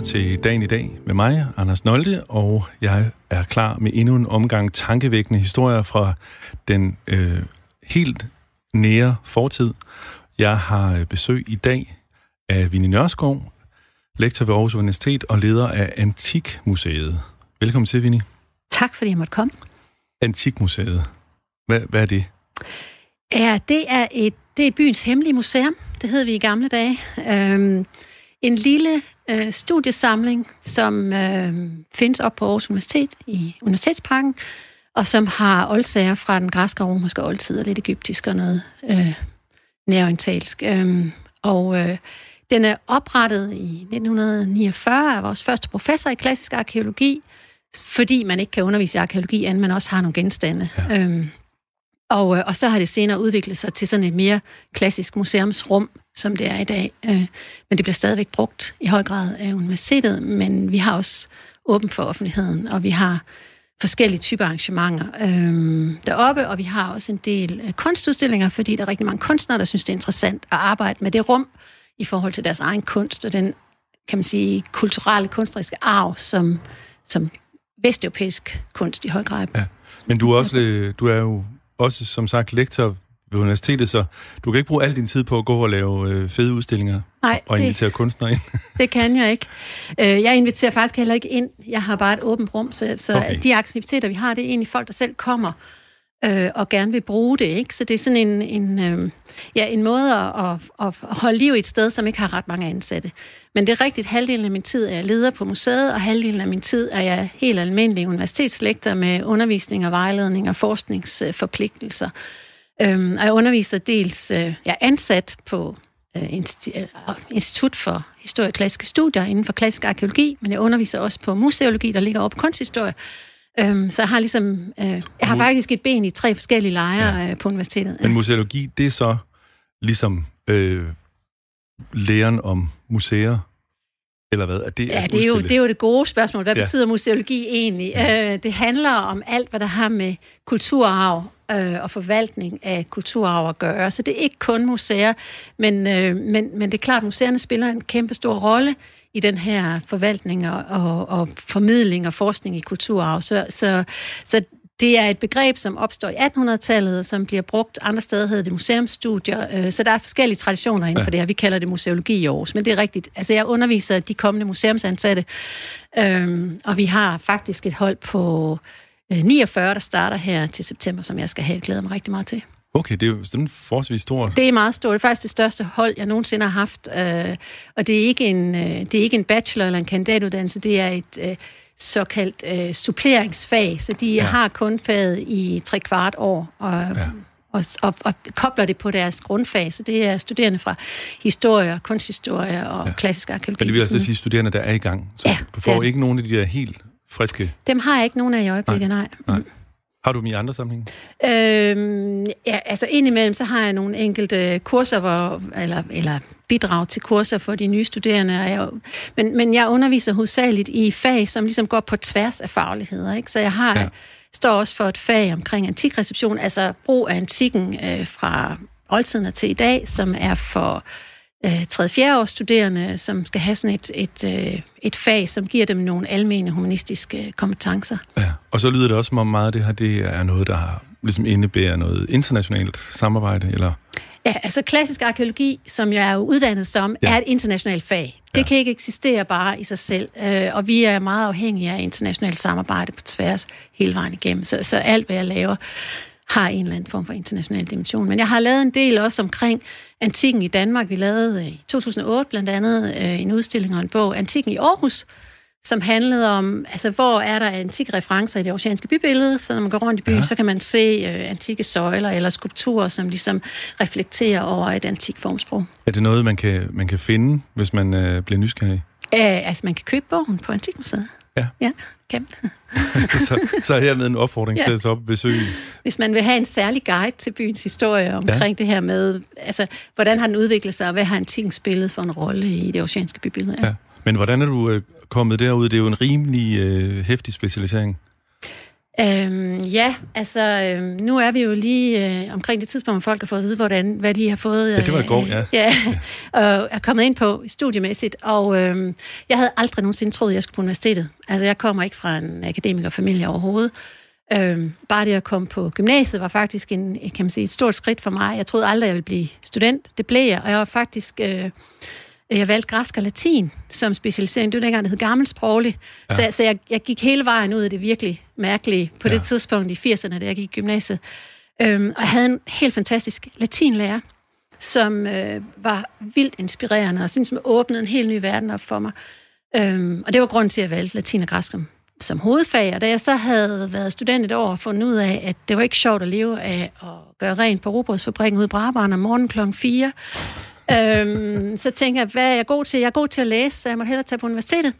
lytter til Dagen i dag med mig, Anders Nolde, og jeg er klar med endnu en omgang tankevækkende historier fra den øh, helt nære fortid. Jeg har besøg i dag af Vinnie Nørskov, lektor ved Aarhus Universitet og leder af Antikmuseet. Velkommen til, Vinnie. Tak, fordi jeg måtte komme. Antikmuseet. Hvad, hvad er det? Ja, det er, et, det er byens hemmelige museum. Det hed vi i gamle dage. Øhm, en lille øh, studiesamling, som øh, findes op på Aarhus Universitet i Universitetsparken, og som har oldsager fra den græske og romerske oldtid, og lidt egyptisk og noget øh, nærorientalsk. Øhm, og øh, den er oprettet i 1949 af vores første professor i klassisk arkeologi, fordi man ikke kan undervise i arkeologi, end man også har nogle genstande. Ja. Øhm, og, øh, og så har det senere udviklet sig til sådan et mere klassisk museumsrum, som det er i dag. Øh, men det bliver stadigvæk brugt i høj grad af universitetet, men vi har også åbent for offentligheden, og vi har forskellige typer arrangementer øh, deroppe, og vi har også en del øh, kunstudstillinger, fordi der er rigtig mange kunstnere, der synes, det er interessant at arbejde med det rum i forhold til deres egen kunst, og den, kan man sige, kulturelle, kunstneriske arv, som, som vesteuropæisk kunst i høj grad. Ja. Men du er, også, du er jo også, som sagt, lektor ved universitetet, så du kan ikke bruge al din tid på at gå og lave øh, fede udstillinger Nej, og invitere det, kunstnere ind. det kan jeg ikke. Øh, jeg inviterer faktisk heller ikke ind. Jeg har bare et åbent rum, så, så okay. de aktiviteter, vi har, det er egentlig folk, der selv kommer øh, og gerne vil bruge det. Ikke? Så det er sådan en, en, øh, ja, en måde at, at, at holde liv i et sted, som ikke har ret mange ansatte. Men det er rigtigt, halvdelen af min tid er jeg leder på museet, og halvdelen af min tid er jeg helt almindelig universitetslektor med undervisning og vejledning og forskningsforpligtelser. Øhm, og jeg underviser dels, øh, jeg er ansat på øh, øh Institut for Historie og Klassiske Studier inden for klassisk arkeologi, men jeg underviser også på museologi, der ligger op på kunsthistorie. Øhm, så jeg har ligesom, øh, jeg har faktisk et ben i tre forskellige lejre ja. øh, på universitetet. Men museologi, det er så ligesom øh, læren om museer, eller hvad? Er det, ja, det er, jo, det er jo det gode spørgsmål. Hvad ja. betyder museologi egentlig? Ja. Øh, det handler om alt, hvad der har med kulturarv øh, og forvaltning af kulturarv at gøre. Så det er ikke kun museer, men, øh, men, men det er klart, at museerne spiller en kæmpe stor rolle i den her forvaltning og, og, og formidling og forskning i kulturarv. Så, så, så det er et begreb, som opstår i 1800-tallet, som bliver brugt andre steder, hedder det museumsstudier. Øh, så der er forskellige traditioner inden for det her. Vi kalder det museologi i Aarhus, men det er rigtigt. Altså, jeg underviser de kommende museumsansatte, øhm, og vi har faktisk et hold på 49, der starter her til september, som jeg skal have glæder mig rigtig meget til. Okay, det er jo sådan forholdsvis stort. Det er meget stort. Det er faktisk det største hold, jeg nogensinde har haft. Øh, og det er ikke en, øh, det er ikke en bachelor- eller en kandidatuddannelse. Det er et øh, såkaldt øh, suppleringsfag. Så de ja. har kun faget i tre kvart år. Og, ja. og, og, og kobler det på deres grundfag. Så det er studerende fra historie, kunsthistorie og ja. klassisk arkeologi. Men det vil altså sige studerende, der er i gang. Så ja, du får ikke nogen af de der helt friske? Dem har jeg ikke nogen af i øjeblikket, nej. nej. nej. Har du dem i andre sammenhænge? Øhm, ja, altså indimellem så har jeg nogle enkelte kurser, hvor, eller, eller bidrag til kurser for de nye studerende. Jeg, men, men jeg underviser hovedsageligt i fag, som ligesom går på tværs af fagligheder. Ikke? Så jeg har, ja. står også for et fag omkring antikreception, altså brug af antikken øh, fra oldtiden til i dag, som er for øh, 3. års studerende, som skal have sådan et, et, øh, et fag, som giver dem nogle almene humanistiske kompetencer. Ja, og så lyder det også som om meget af det her, det er noget, der ligesom indebærer noget internationalt samarbejde, eller? Ja, altså klassisk arkeologi, som jeg er uddannet som, ja. er et internationalt fag. Det ja. kan ikke eksistere bare i sig selv, øh, og vi er meget afhængige af internationalt samarbejde på tværs hele vejen igennem. Så, så alt, hvad jeg laver, har en eller anden form for international dimension. Men jeg har lavet en del også omkring antikken i Danmark. Vi lavede i 2008 blandt andet øh, en udstilling og en bog, Antikken i Aarhus, som handlede om, altså hvor er der antikke referencer i det oceanske bybillede, så når man går rundt i byen, ja. så kan man se øh, antikke søjler eller skulpturer, som ligesom reflekterer over et antik formsprog. Er det noget, man kan, man kan finde, hvis man øh, bliver nysgerrig? Æh, altså, man kan købe bogen på Antikmuseet. Ja. Ja, kan så, så er hermed en opfordring ja. til at tage op besøge. Hvis man vil have en særlig guide til byens historie omkring ja. det her med, altså, hvordan har den udviklet sig, og hvad har antikken spillet for en rolle i det oceanske bybillede? Ja. ja. Men hvordan er du øh, kommet derud? Det er jo en rimelig øh, hæftig specialisering. Øhm, Ja, altså øh, nu er vi jo lige øh, omkring det tidspunkt, hvor folk har fået at vide, hvordan, hvad de har fået. Øh, ja, det var i går, ja. Øh, ja, og er kommet ind på studiemæssigt. Og øh, jeg havde aldrig nogensinde troet, at jeg skulle på universitetet. Altså jeg kommer ikke fra en akademikerfamilie overhovedet. Øh, bare det at komme på gymnasiet var faktisk en, kan man sige, et stort skridt for mig. Jeg troede aldrig, jeg ville blive student. Det blev jeg, og jeg var faktisk... Øh, jeg valgte græsk og latin som specialisering. Det var dengang, det hed gammelsproglig. Ja. Så, så jeg, jeg gik hele vejen ud af det virkelig mærkelige på ja. det tidspunkt i 80'erne, da jeg gik i gymnasiet. Øhm, og havde en helt fantastisk latinlærer, som øh, var vildt inspirerende og sådan, åbnede en helt ny verden op for mig. Øhm, og det var grund til, at jeg valgte latin og græsk som, som hovedfag. Og da jeg så havde været student et år og fundet ud af, at det var ikke sjovt at leve af at gøre rent på robotsfabrikken ude i Brabrand om morgenen klokken 4, øhm, så tænker jeg, hvad er jeg god til? Jeg er god til at læse, så jeg må hellere tage på universitetet.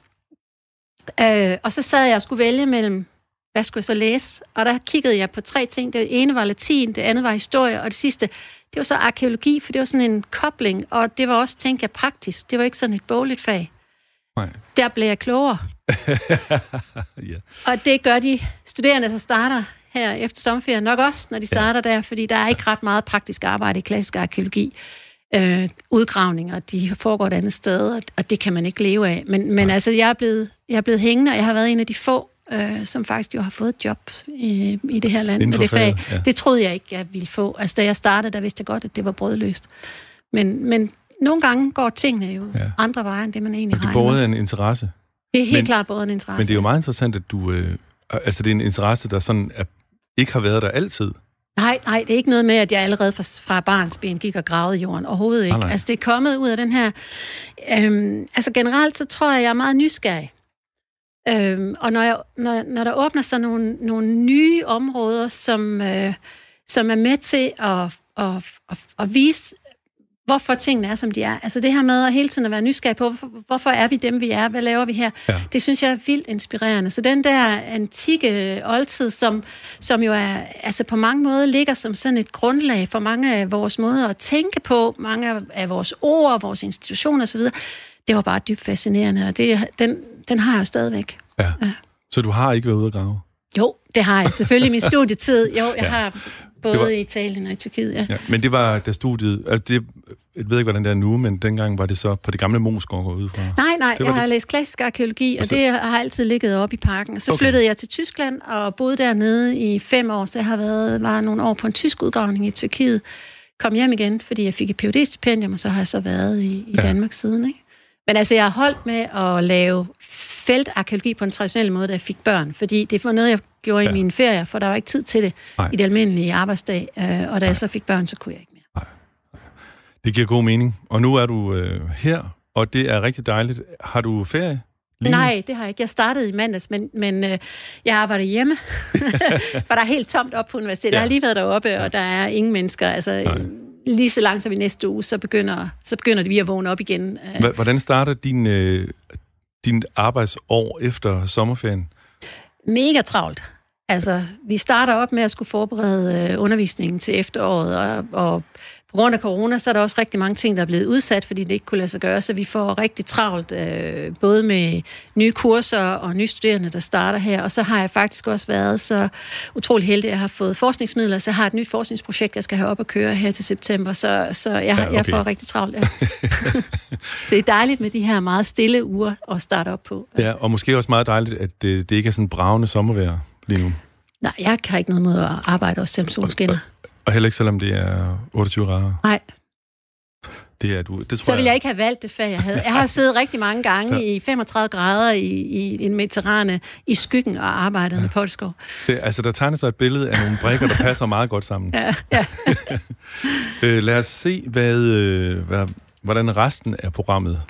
Øh, og så sad jeg og skulle vælge mellem, hvad skulle jeg så læse? Og der kiggede jeg på tre ting. Det ene var latin, det andet var historie, og det sidste, det var så arkeologi, for det var sådan en kobling, og det var også, tænker jeg, praktisk. Det var ikke sådan et bogligt fag. Nej. Der blev jeg klogere. ja. Og det gør de studerende, der starter her efter sommerferien nok også, når de starter ja. der, fordi der er ikke ret meget praktisk arbejde i klassisk arkeologi øh, udgravninger, de foregår et andet sted, og det kan man ikke leve af. Men, men altså, jeg er, blevet, jeg er blevet hængende, og jeg har været en af de få, øh, som faktisk jo har fået job i, i det her land med det fag. Ja. Det troede jeg ikke, jeg ville få. Altså, da jeg startede, der vidste jeg godt, at det var brødløst. Men, men nogle gange går tingene jo ja. andre veje, end det man egentlig med. det er både en interesse. Det er helt men, klart både en interesse. Men det er jo meget interessant, at du... Øh, altså, det er en interesse, der sådan er, ikke har været der altid. Nej, nej, det er ikke noget med, at jeg allerede fra, fra barnsben gik og gravede jorden. Overhovedet ikke. Ah, altså, det er kommet ud af den her... Øhm, altså, generelt så tror jeg, jeg er meget nysgerrig. Øhm, og når, jeg, når, når der åbner sig nogle, nogle nye områder, som, øh, som er med til at, at, at, at vise hvorfor tingene er, som de er. Altså det her med at hele tiden at være nysgerrig på, hvorfor, hvorfor er vi dem, vi er? Hvad laver vi her? Ja. Det synes jeg er vildt inspirerende. Så den der antikke oldtid, som, som jo er, altså på mange måder ligger som sådan et grundlag for mange af vores måder at tænke på, mange af vores ord, vores institutioner osv., det var bare dybt fascinerende, og det, den, den har jeg jo stadigvæk. Ja. ja. Så du har ikke været ude at grave? Jo, det har jeg. Selvfølgelig min studietid. Jo, jeg ja. har både var, i Italien og i Tyrkiet, ja. ja. Men det var da studiet... Altså det, jeg ved ikke, hvordan det er nu, men dengang var det så på det gamle Mosgård ud fra. Nej, nej, jeg har det. læst klassisk arkeologi, og, og så... det har altid ligget op i parken. Og så okay. flyttede jeg til Tyskland og boede dernede i fem år, så jeg har været, var nogle år på en tysk udgravning i Tyrkiet. Kom hjem igen, fordi jeg fik et phd stipendium og så har jeg så været i, i ja. Danmark siden. Ikke? Men altså, jeg har holdt med at lave feltarkeologi på en traditionel måde, da jeg fik børn, fordi det var noget, jeg gjorde ja. i mine ferier, for der var ikke tid til det Nej. i det almindelige arbejdsdag, øh, og da Nej. jeg så fik børn, så kunne jeg ikke mere. Nej. Det giver god mening. Og nu er du øh, her, og det er rigtig dejligt. Har du ferie? Lige Nej, det har jeg ikke. Jeg startede i mandags, men, men øh, jeg arbejder hjemme, for der er helt tomt op på universitetet. Ja. Jeg har lige været deroppe, og der er ingen mennesker. Altså, Nej. Lige så langt som i næste uge, så begynder, så begynder det vi at vågne op igen. Hvordan starter din, øh, din arbejdsår efter sommerferien? Mega travlt. Altså, vi starter op med at skulle forberede øh, undervisningen til efteråret, og, og på grund af corona, så er der også rigtig mange ting, der er blevet udsat, fordi det ikke kunne lade sig gøre, så vi får rigtig travlt, øh, både med nye kurser og nye studerende, der starter her, og så har jeg faktisk også været så utrolig heldig, at jeg har fået forskningsmidler, så jeg har et nyt forskningsprojekt, jeg skal have op at køre her til september, så, så jeg, ja, okay. jeg får rigtig travlt. Ja. så det er dejligt med de her meget stille uger at starte op på. Ja, og måske også meget dejligt, at det, det ikke er sådan bravende sommervejr lige nu. Nej, jeg kan ikke noget med at arbejde også, selvom solen skinner. Og heller ikke selvom det er 28 grader? Nej. Det er du. Det tror så ville jeg... jeg ikke have valgt det fag, jeg havde. Jeg har siddet rigtig mange gange ja. i 35 grader i, i en mediterrane i skyggen og arbejdet ja. med potteskov. Det, altså, der tegner sig et billede af nogle brækker, der passer meget godt sammen. Ja, ja. øh, lad os se, hvad, øh, hvad, hvordan resten af programmet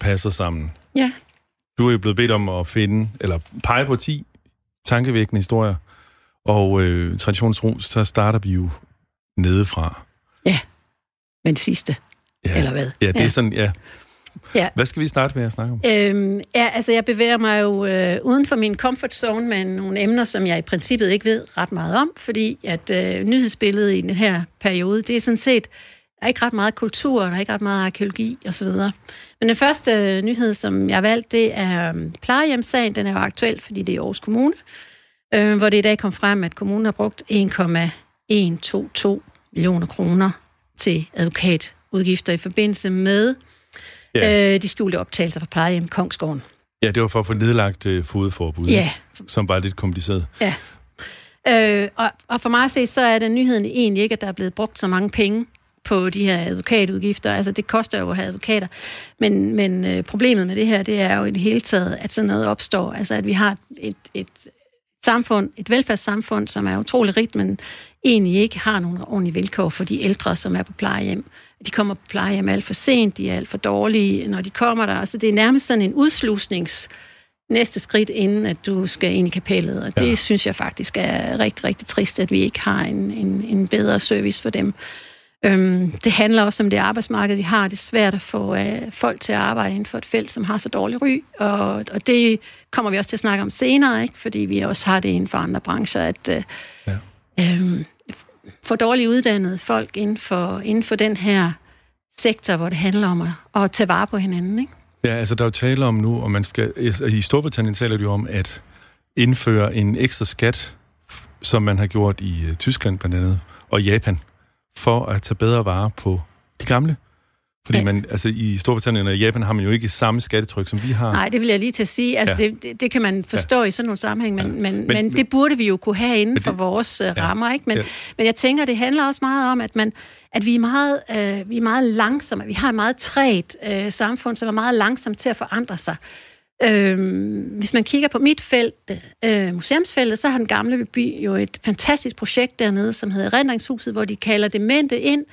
passer sammen. Ja. Du er jo blevet bedt om at finde, eller pege på 10 tankevækkende historier, og øh, traditionsro, så starter vi jo nedefra. Ja, men det sidste. Ja. Eller hvad? Ja, det ja. er sådan, ja. Ja. Hvad skal vi starte med at snakke om? Øhm, ja, altså jeg bevæger mig jo øh, uden for min comfort zone med nogle emner, som jeg i princippet ikke ved ret meget om, fordi at øh, nyhedsbilledet i den her periode, det er sådan set, der er ikke ret meget kultur, der er ikke ret meget arkeologi osv. Men den første øh, nyhed, som jeg har valgt, det er øh, plejehjemssagen. Den er jo aktuel, fordi det er Aarhus Kommune. øh, hvor det i dag kom frem, at kommunen har brugt 1,122 millioner kroner til advokatudgifter i forbindelse med ja. øh, de skjulte optagelser fra plejehjem Kongsgården. Ja, det var for at få nedlagt øh, fodforbud, ja. som var lidt kompliceret. Ja. Øh, og, og for mig at se, så er den nyheden egentlig ikke, at der er blevet brugt så mange penge på de her advokatudgifter. Altså, det koster jo at have advokater. Men, men øh, problemet med det her, det er jo i det hele taget, at sådan noget opstår. Altså, at vi har et, et samfund, et velfærdssamfund, som er utrolig rigt, men egentlig ikke har nogen ordentlige vilkår for de ældre, som er på plejehjem. De kommer på plejehjem alt for sent, de er alt for dårlige, når de kommer der. Altså, det er nærmest sådan en udslusnings næste skridt, inden at du skal ind i kapellet. Og det ja. synes jeg faktisk er rigtig, rigtig trist, at vi ikke har en, en, en bedre service for dem. Øhm, det handler også om det arbejdsmarked, vi har. Det er svært at få øh, folk til at arbejde inden for et felt, som har så dårlig ry. Og, og det kommer vi også til at snakke om senere, ikke? fordi vi også har det inden for andre brancher, at øh, ja. øhm, få dårligt uddannede folk inden for, inden for den her sektor, hvor det handler om at, at tage vare på hinanden. Ikke? Ja, altså der er jo tale om nu, og man skal, i Storbritannien taler de jo om at indføre en ekstra skat, som man har gjort i uh, Tyskland blandt andet, og Japan, for at tage bedre vare på de gamle. Fordi ja. man, altså i Storbritannien og Japan har man jo ikke samme skattetryk, som vi har. Nej, det vil jeg lige til at sige. Altså, ja. det, det, det kan man forstå ja. i sådan nogle sammenhæng, men, ja. men, men, men det burde vi jo kunne have inden det, for vores uh, rammer. Ikke? Men, ja. men jeg tænker, det handler også meget om, at man at vi er meget, øh, vi er meget langsomme. Vi har et meget træt øh, samfund, som er meget langsomt til at forandre sig. Øh, hvis man kigger på mit felt, øh, museumsfeltet, så har den gamle by jo et fantastisk projekt dernede, som hedder Rendringshuset, hvor de kalder demente ind,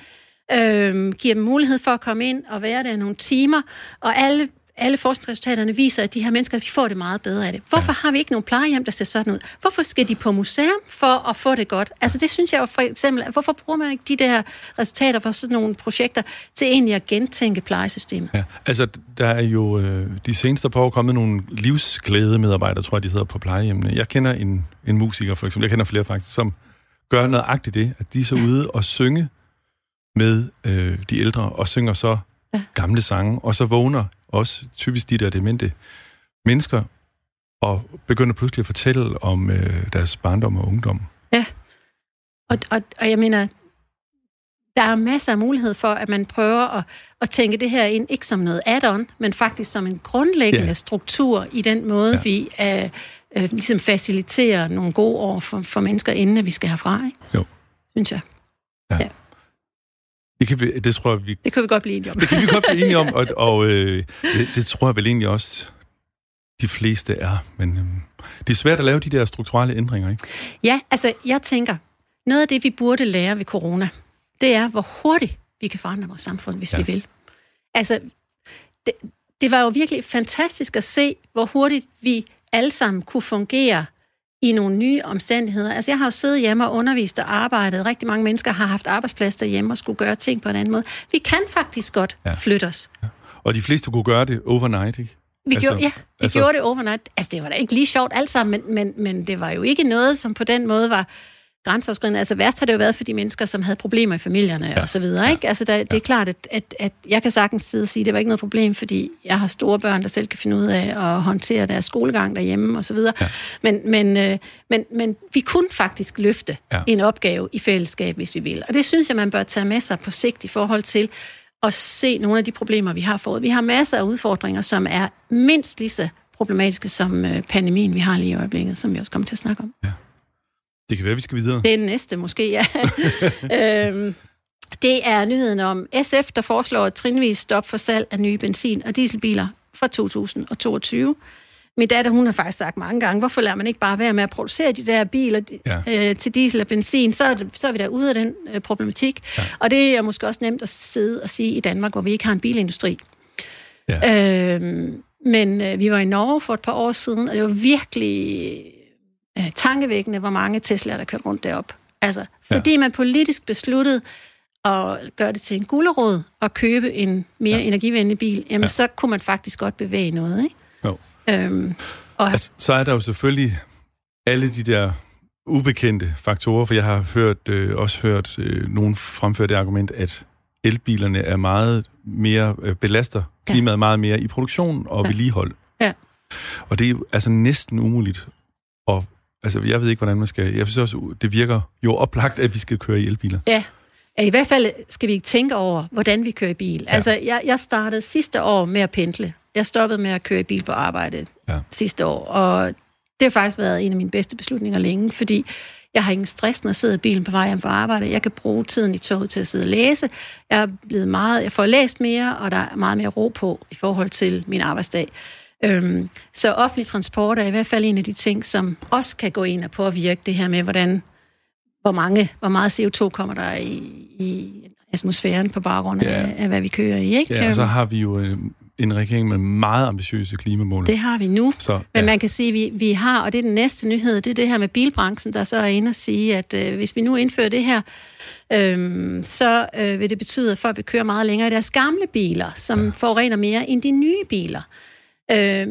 øh, giver dem mulighed for at komme ind og være der nogle timer, og alle alle forskningsresultaterne viser, at de her mennesker, vi får det meget bedre af det. Hvorfor ja. har vi ikke nogen plejehjem, der ser sådan ud? Hvorfor skal de på museum for at få det godt? Altså det synes jeg jo for eksempel, hvorfor bruger man ikke de der resultater for sådan nogle projekter til egentlig at gentænke plejesystemet? Ja, altså der er jo øh, de seneste par år kommet nogle livsglæde medarbejdere, tror jeg, de hedder på plejehjemmene. Jeg kender en, en musiker for eksempel, jeg kender flere faktisk, som gør nøjagtigt det, at de er så ude og synge med øh, de ældre, og synger så ja. gamle sange, og så vågner også typisk de der demente mennesker, og begynder pludselig at fortælle om øh, deres barndom og ungdom. Ja, og, og, og jeg mener, der er masser af mulighed for, at man prøver at, at tænke det her ind, ikke som noget add-on, men faktisk som en grundlæggende ja. struktur i den måde, ja. vi øh, øh, ligesom faciliterer nogle gode år for, for mennesker, inden vi skal herfra. Ikke? Jo. Synes jeg. Ja. ja. Det, kan vi, det tror jeg, vi... Det kan vi godt blive enige om. Det kan vi godt blive enige om, og, og øh, det, det tror jeg vel egentlig også, de fleste er. Men øh, det er svært at lave de der strukturelle ændringer, ikke? Ja, altså jeg tænker, noget af det, vi burde lære ved corona, det er, hvor hurtigt vi kan forandre vores samfund, hvis ja. vi vil. Altså, det, det var jo virkelig fantastisk at se, hvor hurtigt vi alle sammen kunne fungere i nogle nye omstændigheder. Altså, jeg har jo siddet hjemme og undervist og arbejdet. Rigtig mange mennesker har haft arbejdsplads derhjemme og skulle gøre ting på en anden måde. Vi kan faktisk godt ja. flytte os. Ja. Og de fleste kunne gøre det overnight, ikke? Vi altså, gjorde, ja, vi altså, gjorde det overnight. Altså, det var da ikke lige sjovt alt sammen, men, men, men det var jo ikke noget, som på den måde var grænseoverskridende. Altså værst har det jo været for de mennesker, som havde problemer i familierne ja. og så videre. Ikke? Altså der, det er klart, at, at, at jeg kan sagtens sidde og sige, at det var ikke noget problem, fordi jeg har store børn, der selv kan finde ud af at håndtere deres skolegang derhjemme og så videre. Ja. Men, men, øh, men, men vi kunne faktisk løfte ja. en opgave i fællesskab, hvis vi vil. Og det synes jeg, man bør tage med sig på sigt i forhold til at se nogle af de problemer, vi har fået. Vi har masser af udfordringer, som er mindst lige så problematiske som øh, pandemien, vi har lige i øjeblikket, som vi også kommer til at snakke om. Ja. Det kan være, vi skal videre. Det er den næste, måske, ja. øhm, det er nyheden om SF, der foreslår et trinvis stop for salg af nye benzin- og dieselbiler fra 2022. Min datter, hun har faktisk sagt mange gange, hvorfor lader man ikke bare være med at producere de der biler ja. øh, til diesel og benzin, så er, det, så er vi der ude af den øh, problematik. Ja. Og det er måske også nemt at sidde og sige i Danmark, hvor vi ikke har en bilindustri. Ja. Øhm, men øh, vi var i Norge for et par år siden, og det var virkelig øh, tankevækkende, hvor mange Tesla'er, der kørte rundt derop. Altså, fordi ja. man politisk besluttede at gøre det til en gulderod og købe en mere ja. energivenlig bil, jamen ja. så kunne man faktisk godt bevæge noget, ikke? Jo. Øhm, og... Altså, så er der jo selvfølgelig alle de der ubekendte faktorer, for jeg har hørt, øh, også hørt øh, nogen fremføre det argument, at elbilerne er meget mere, øh, belaster klimaet ja. meget mere i produktion og ja. vedligehold. Ja. Og det er jo altså næsten umuligt at Altså, jeg ved ikke, hvordan man skal... Jeg synes også, det virker jo oplagt, at vi skal køre i elbiler. Ja, i hvert fald skal vi tænke over, hvordan vi kører i bil. Ja. Altså, jeg, jeg startede sidste år med at pendle. Jeg stoppede med at køre i bil på arbejde ja. sidste år, og det har faktisk været en af mine bedste beslutninger længe, fordi jeg har ingen stress, når jeg sidder i bilen på vej hjem fra arbejde. Jeg kan bruge tiden i toget til at sidde og læse. Jeg er blevet meget, jeg får læst mere, og der er meget mere ro på i forhold til min arbejdsdag. Øhm, så offentlig transport er i hvert fald en af de ting, som også kan gå ind og påvirke det her med, hvordan, hvor, mange, hvor meget CO2 kommer der i, i atmosfæren på baggrund af, ja. af, hvad vi kører i. Ikke? Ja, og så har vi jo øh, en regering med meget ambitiøse klimamål. Det har vi nu. Så, ja. Men man kan sige, at vi, vi har, og det er den næste nyhed, det er det her med bilbranchen, der så er inde og sige, at øh, hvis vi nu indfører det her, øh, så øh, vil det betyde, at folk vil køre meget længere i deres gamle biler, som ja. forurener mere end de nye biler. Øh,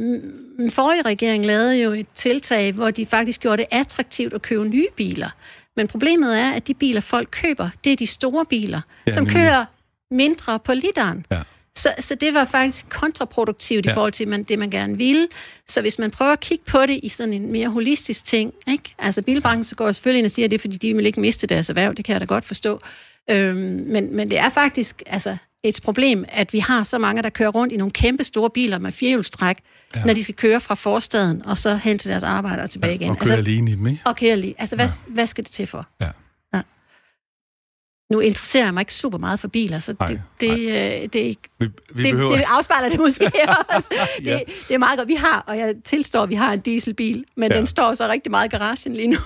den forrige regering lavede jo et tiltag, hvor de faktisk gjorde det attraktivt at købe nye biler. Men problemet er, at de biler, folk køber, det er de store biler, ja, som kører mindre på literen. Ja. Så, så det var faktisk kontraproduktivt ja. i forhold til man, det, man gerne ville. Så hvis man prøver at kigge på det i sådan en mere holistisk ting, ikke? altså bilbranchen går selvfølgelig ind og siger, at det er, fordi de vil ikke miste deres erhverv, det kan jeg da godt forstå. Øhm, men, men det er faktisk altså, et problem, at vi har så mange, der kører rundt i nogle kæmpe store biler med firehjulstræk, ja. når de skal køre fra forstaden og så hen til deres arbejde og tilbage igen. Ja, og køre altså, alene i dem, ikke? Og køre alene. Altså, hvad, ja. hvad skal det til for? Ja. Nu interesserer jeg mig ikke super meget for biler, så nej, det, det, nej. Øh, det, det, vi, vi det, behøver... det afspejler det måske også. ja. det, det er meget godt. Vi har, og jeg tilstår, at vi har en dieselbil, men ja. den står så rigtig meget i garagen lige nu.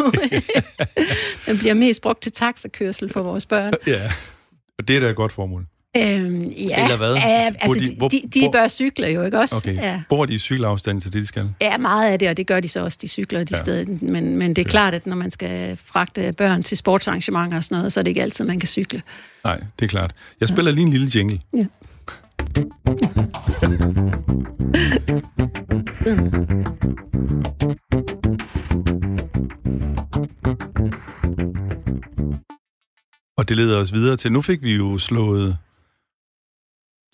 den bliver mest brugt til taxakørsel for vores børn. Ja, og det er da et godt formål. Øhm, ja, Eller hvad? Ja, altså, de, hvor, de, de hvor, bør cykle jo, ikke også? Okay. Ja. Bor de i cykelafstand til det, de skal? Ja, meget af det, og det gør de så også, de cykler de ja. steder. Men, men det er ja. klart, at når man skal fragte børn til sportsarrangementer og sådan noget, så er det ikke altid, man kan cykle. Nej, det er klart. Jeg spiller ja. lige en lille jingle. Ja. Og det leder os videre til, nu fik vi jo slået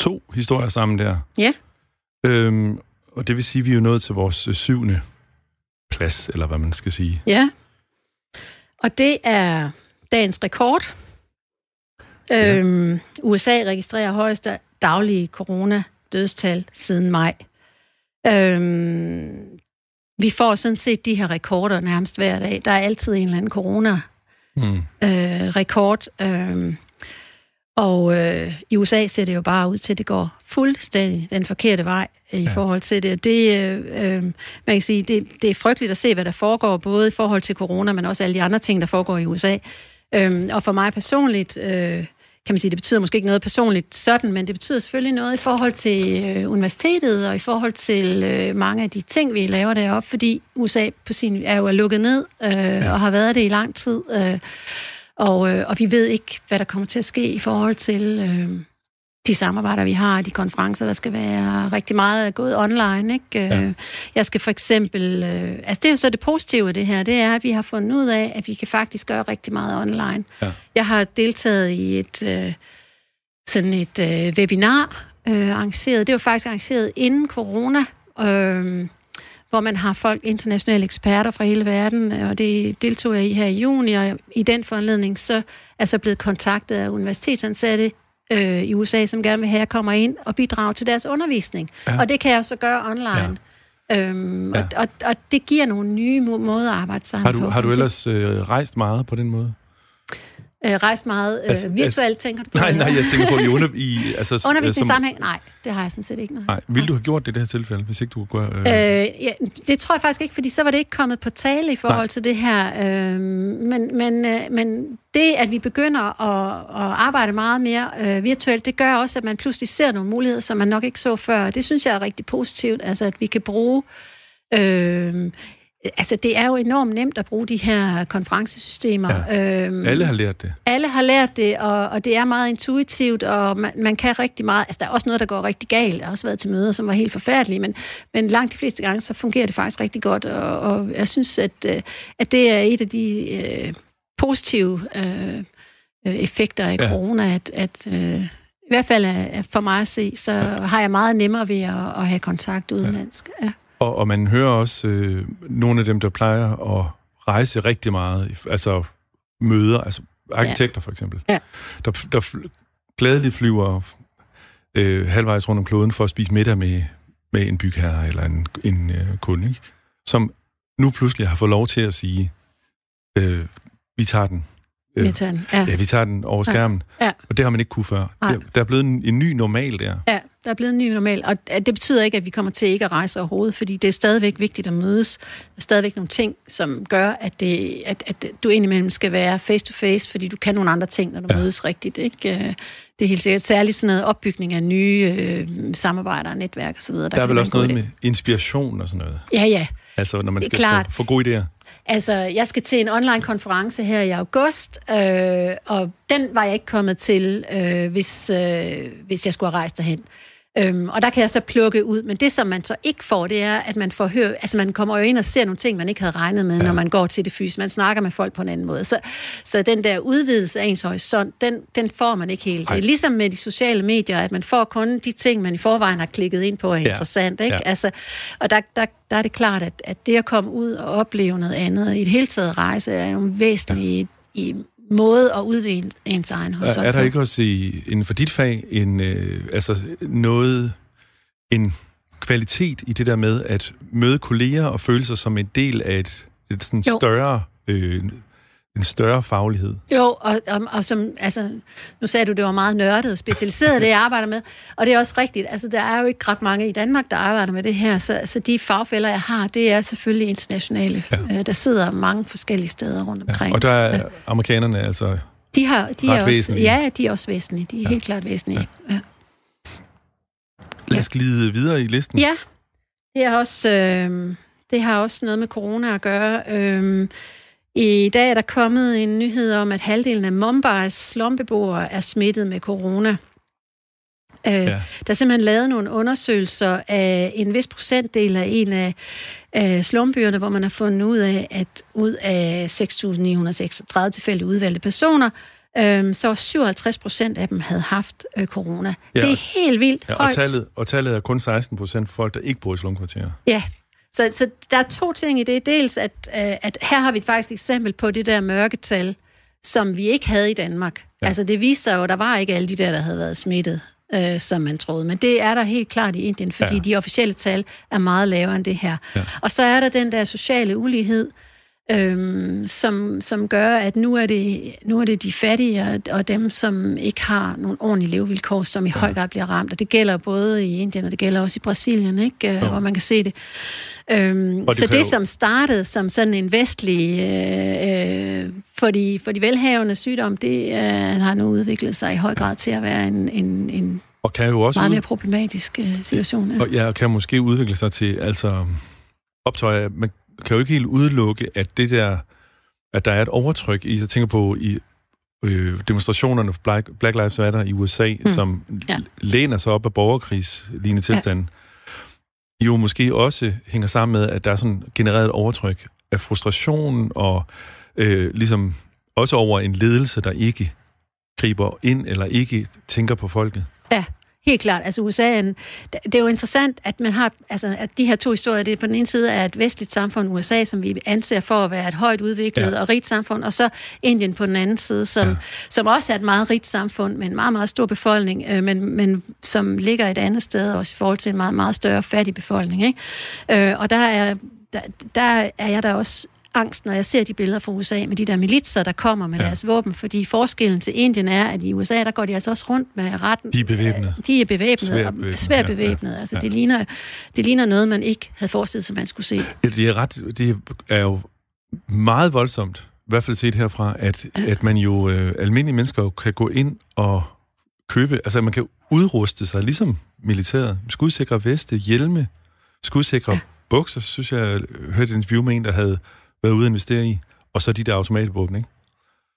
to historier sammen der. Ja. Øhm, og det vil sige, at vi er jo nået til vores øh, syvende plads, eller hvad man skal sige. Ja. Og det er dagens rekord. Ja. Øhm, USA registrerer højeste daglige corona-dødstal siden maj. Øhm, vi får sådan set de her rekorder nærmest hver dag. Der er altid en eller anden corona-rekord. Mm. Øh, øh, og øh, i USA ser det jo bare ud til, at det går fuldstændig den forkerte vej i ja. forhold til det. det øh, øh, man kan sige, det, det er frygteligt at se, hvad der foregår, både i forhold til corona, men også alle de andre ting, der foregår i USA. Øh, og for mig personligt, øh, kan man sige, det betyder måske ikke noget personligt sådan, men det betyder selvfølgelig noget i forhold til øh, universitetet og i forhold til øh, mange af de ting, vi laver deroppe, fordi USA på sin er jo lukket ned øh, ja. og har været det i lang tid. Øh, og, øh, og vi ved ikke, hvad der kommer til at ske i forhold til øh, de samarbejder, vi har, de konferencer, der skal være rigtig meget gået online. Ikke? Ja. Øh, jeg skal for eksempel... Øh, altså det er jo så det positive af det her, det er, at vi har fundet ud af, at vi kan faktisk gøre rigtig meget online. Ja. Jeg har deltaget i et øh, sådan et øh, webinar øh, arrangeret. Det var faktisk arrangeret inden corona. Øh, hvor man har folk, internationale eksperter fra hele verden, og det deltog jeg i her i juni, og i den foranledning så er så blevet kontaktet af universitetsansatte øh, i USA, som gerne vil have, at kommer ind og bidrage til deres undervisning. Ja. Og det kan jeg så gøre online. Ja. Øhm, ja. Og, og, og det giver nogle nye måder at arbejde sammen har du, på. Har du ellers øh, rejst meget på den måde? Øh, rejst meget øh, altså, virtuelt, altså, tænker du på? Nej, nej, jeg tænker på i, under, i altså, undervisningssammenhæng. Som... Nej, det har jeg sådan set ikke. Nej. nej. Ville du have gjort det i det her tilfælde, hvis ikke du kunne gøre... Øh... Øh, ja, det tror jeg faktisk ikke, fordi så var det ikke kommet på tale i forhold nej. til det her. Øh, men, men, øh, men det, at vi begynder at, at arbejde meget mere øh, virtuelt, det gør også, at man pludselig ser nogle muligheder, som man nok ikke så før. Det synes jeg er rigtig positivt, altså at vi kan bruge... Øh, Altså, det er jo enormt nemt at bruge de her konferencesystemer. Ja. Øhm, alle har lært det. Alle har lært det, og, og det er meget intuitivt, og man, man kan rigtig meget... Altså, der er også noget, der går rigtig galt. Jeg har også været til møder, som var helt forfærdelige, men, men langt de fleste gange, så fungerer det faktisk rigtig godt, og, og jeg synes, at, øh, at det er et af de øh, positive øh, effekter af ja. corona, at... at øh, i hvert fald for mig at se, så ja. har jeg meget nemmere ved at, at have kontakt udenlandsk. Ja. Og, og man hører også øh, nogle af dem, der plejer at rejse rigtig meget, altså møder, altså arkitekter for eksempel, Ja. der, der fl- gladeligt flyver øh, halvvejs rundt om kloden for at spise middag med, med en bygherre eller en, en øh, kunde, ikke? som nu pludselig har fået lov til at sige, øh, vi tager den. Øh, Jeg tager den. Ja. Ja, vi tager den over skærmen. Ja. Og det har man ikke kunne før. Nej. Der, der er blevet en, en ny normal der. Ja, der er blevet en ny normal, og det betyder ikke, at vi kommer til ikke at rejse overhovedet, fordi det er stadigvæk vigtigt at mødes. Der er stadigvæk nogle ting, som gør, at, det, at, at du indimellem skal være face-to-face, fordi du kan nogle andre ting, når du Ja. mødes rigtigt. Ikke? Øh, Det er helt sikkert særligt sådan noget opbygning af nye øh, samarbejder og netværk osv. Der, der er vel også noget med inspiration og sådan noget. Ja, ja. Altså, når man skal klart. få, få gode idéer. Altså, jeg skal til en online-konference her i august, øh, og den var jeg ikke kommet til, øh, hvis, øh, hvis jeg skulle have rejst derhen. Øhm, og der kan jeg så plukke ud, men det, som man så ikke får, det er, at man får høre, altså man kommer jo ind og ser nogle ting, man ikke havde regnet med, ja. når man går til det fysisk. Man snakker med folk på en anden måde. Så, så den der udvidelse af ens horisont, den, den får man ikke helt. Ej. Det er ligesom med de sociale medier, at man får kun de ting, man i forvejen har klikket ind på, er Ja. interessant. Ikke? Ja. Altså, og der, der, der er det klart, at, at det at komme ud og opleve noget andet, i det hele taget rejse, er jo en væsentlig i måde at udvide ens egen Er, horisont er der på. ikke også i, inden for dit fag en, øh, altså noget, en kvalitet i det der med at møde kolleger og føle sig som en del af et, et sådan Jo. større, øh, en større faglighed? Jo, og, og, og som, altså, nu sagde du, det var meget nørdet og specialiseret, det jeg arbejder med, og det er også rigtigt, altså der er jo ikke ret mange i Danmark, der arbejder med det her, så, så de fagfælder, jeg har, det er selvfølgelig internationale. Ja. Ja. Der sidder mange forskellige steder rundt omkring. Og der er amerikanerne altså... de har, de ret er også, væsentlige. Ja, de er også væsentlige, de er ja. helt klart væsentlige. Ja. Lad os glide videre i listen. Ja, det er også, øh, det har også noget med corona at gøre. Øh, I dag er der kommet en nyhed om, at halvdelen af Mumbai's slumbeboere er smittet med corona. Øh, ja. Der er simpelthen lavet nogle undersøgelser af en vis procentdel af en af, af slumbyerne, hvor man har fundet ud af, at ud af 6.936 tilfælde udvalgte personer, øhm, så 57 procent af dem havde haft øh, corona. Ja. Det er helt vildt Ja, og, højt. tallet, og tallet er kun 16 procent folk, der ikke bor i slumkvarterer. Ja, så, så der er to ting i det. Dels, at, øh, at her har vi faktisk et eksempel på det der mørketal, som vi ikke havde i Danmark. Ja. Ja. Altså, det viser sig jo, at der var ikke alle de der, der havde været smittet, øh, som man troede. Men det er der helt klart i Indien, fordi Ja. ja. de officielle tal er meget lavere end det her. Ja. Og så er der den der sociale ulighed, øhm, som, som gør, at nu er, det, nu er det de fattige og, og dem, som ikke har nogle ordentlige levevilkår, som i ja. høj grad bliver ramt. Og det gælder både i Indien, og det gælder også i Brasilien, ikke? Øh, Jo. hvor man kan se det. Øhm, Og det så det, jo- som startede som sådan en vestlig øh, øh, for, de, for de velhavende sygdom, det øh, har nu udviklet sig i høj grad til at være en, en, en Og kan jo også meget ud, mere problematisk øh, situation. Ja. og ja, kan måske udvikle sig til, altså optøjer, man kan jo ikke helt udelukke, at det der, at der er et overtryk i, jeg tænker på i øh, demonstrationerne for Black, Black Lives Matter i USA, mm. som Ja. læner sig op af borgerkrigslignende tilstanden, ja jo måske også hænger sammen med, at der er sådan genereret et overtryk af frustration og øh, ligesom også over en ledelse, der ikke griber ind eller ikke tænker på folket. Ja, helt klart. Altså USA det er jo interessant, at man har, altså at de her to historier, det er på den ene side er et vestligt samfund, USA, som vi anser for at være et højt udviklet Ja. og rigt samfund, og så Indien på den anden side, som, ja. som også er et meget rigt samfund med en meget, meget stor befolkning, øh, men, men som ligger et andet sted, også i forhold til en meget, meget større fattig befolkning. Ikke? Øh, og der er, der, der er jeg da også angst, når jeg ser de billeder fra USA med de der militser, der kommer med Ja. deres våben, fordi forskellen til Indien er, at i USA, der går de altså også rundt med retten. De er bevæbnet. De er bevæbnet, Svært bevæbnet, bevæbnet, svært ja, bevæbnet. ja, Altså, ja. det, ligner, det ligner noget, man ikke havde forestillet sig, man skulle se. Ja, det er ret, det er jo meget voldsomt, i hvert fald set herfra, at, ja. at man jo, øh, almindelige mennesker jo kan gå ind og købe, altså man kan udruste sig, ligesom militæret, skudsikre veste, hjelme, skudsikre ja. bukser, synes jeg, jeg hørte et interview med en, der havde været ude at investere i, og så de der automatvåben, ikke?